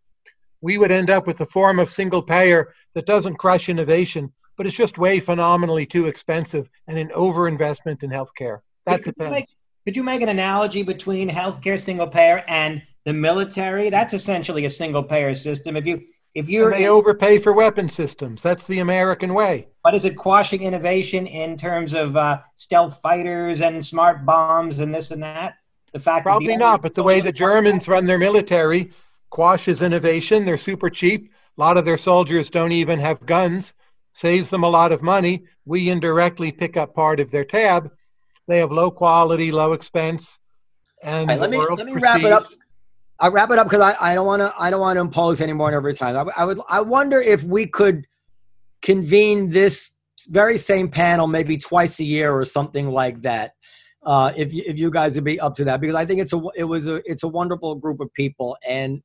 we would end up with a form of single payer that doesn't crush innovation, but it's just way phenomenally too expensive and an overinvestment in healthcare. That could depends. You make, could you make an analogy between healthcare single payer and the military? That's essentially a single payer system. If you if you they overpay for weapon systems, that's the American way. But is it quashing innovation in terms of uh, stealth fighters and smart bombs and this and that? The fact probably not, but the way the Germans run their military quashes innovation. They're super cheap. A lot of their soldiers don't even have guns. Saves them a lot of money. We indirectly pick up part of their tab. They have low quality, low expense, and right, let me let me wrap it up I'll wrap it up because I, I don't want to I don't want to impose anymore every time. I, I would I wonder if we could convene this very same panel maybe twice a year or something like that. Uh, if you, if you guys would be up to that, because I think it's a it was a it's a wonderful group of people, and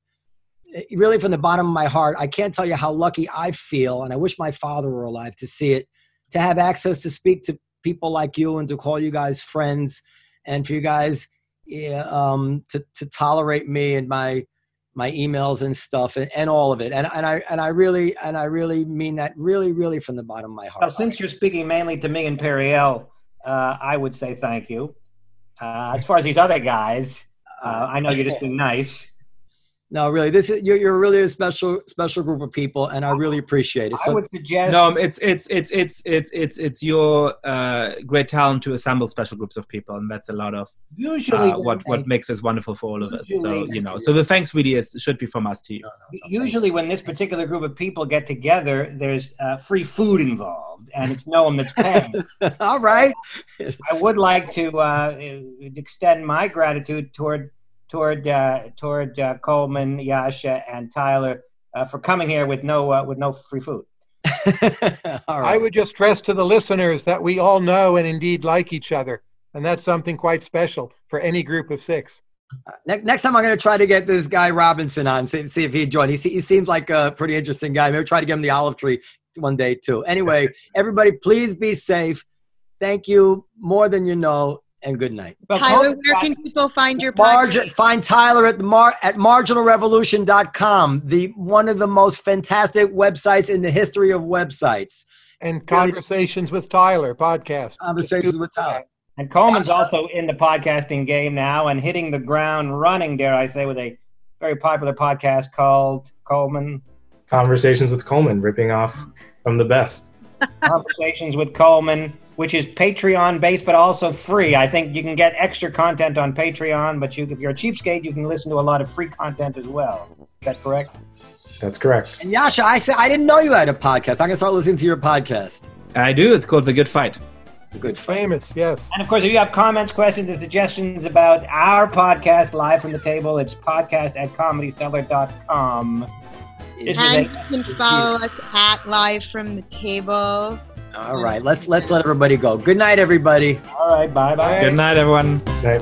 really from the bottom of my heart, I can't tell you how lucky I feel, and I wish my father were alive to see it, to have access to speak to people like you and to call you guys friends, and for you guys um, to to tolerate me and my my emails and stuff and, and all of it. And and I and I really and I really mean that really really from the bottom of my heart. Well, since you're speaking mainly to me and Periel, uh, I would say thank you. Uh, as far as these other guys, uh, I know you're just being nice. No, really, this is you're, you're really a special special group of people, and I really appreciate it. I would suggest No, it's it's it's it's it's it's it's your uh, great talent to assemble special groups of people, and that's a lot of usually uh, what what makes this wonderful for all of us. So you know, so the thanks really is should be from us to you. usually when this particular group of people get together, there's uh, free food involved, and it's no one that's paying. all right. I would like to uh, extend my gratitude toward toward uh, toward uh, Coleman, Yascha, and Tyler uh, for coming here with no uh, with no free food. all I would just stress to the listeners that we all know and indeed like each other. And that's something quite special for any group of six. Next, next time I'm going to try to get this guy Robinson on, see, see if he'd join. He, se- he seems like a pretty interesting guy. Maybe try to get him the olive tree one day too. Anyway, everybody, please be safe. Thank you more than you know, and good night. Well, Tyler, Coleman where can people find your Margin, podcast? find Tyler at the mar, at marginalrevolution.com, the one of the most fantastic websites in the history of websites. And Conversations with Tyler podcast. Conversations with Tyler. And Coleman's also in the podcasting game now and hitting the ground running, dare I say, with a very popular podcast called Coleman Conversations with Coleman, ripping off from the best. Conversations with Coleman, which is Patreon based but also free. I think you can get extra content on Patreon, but you, if you're a cheapskate, you can listen to a lot of free content as well. Is that correct? That's correct. And Yascha, I said I didn't know you had a podcast. I'm gonna start listening to your podcast. I do. It's called The Good Fight. The Good. Famous, yes. And of course, if you have comments, questions, and suggestions about our podcast, Live from the Table, it's podcast at comedycellar.com. This is And you can follow us at Live from the Table. All right, let's let's let everybody go. Good night, everybody. All right, bye bye. Good night, everyone. Right.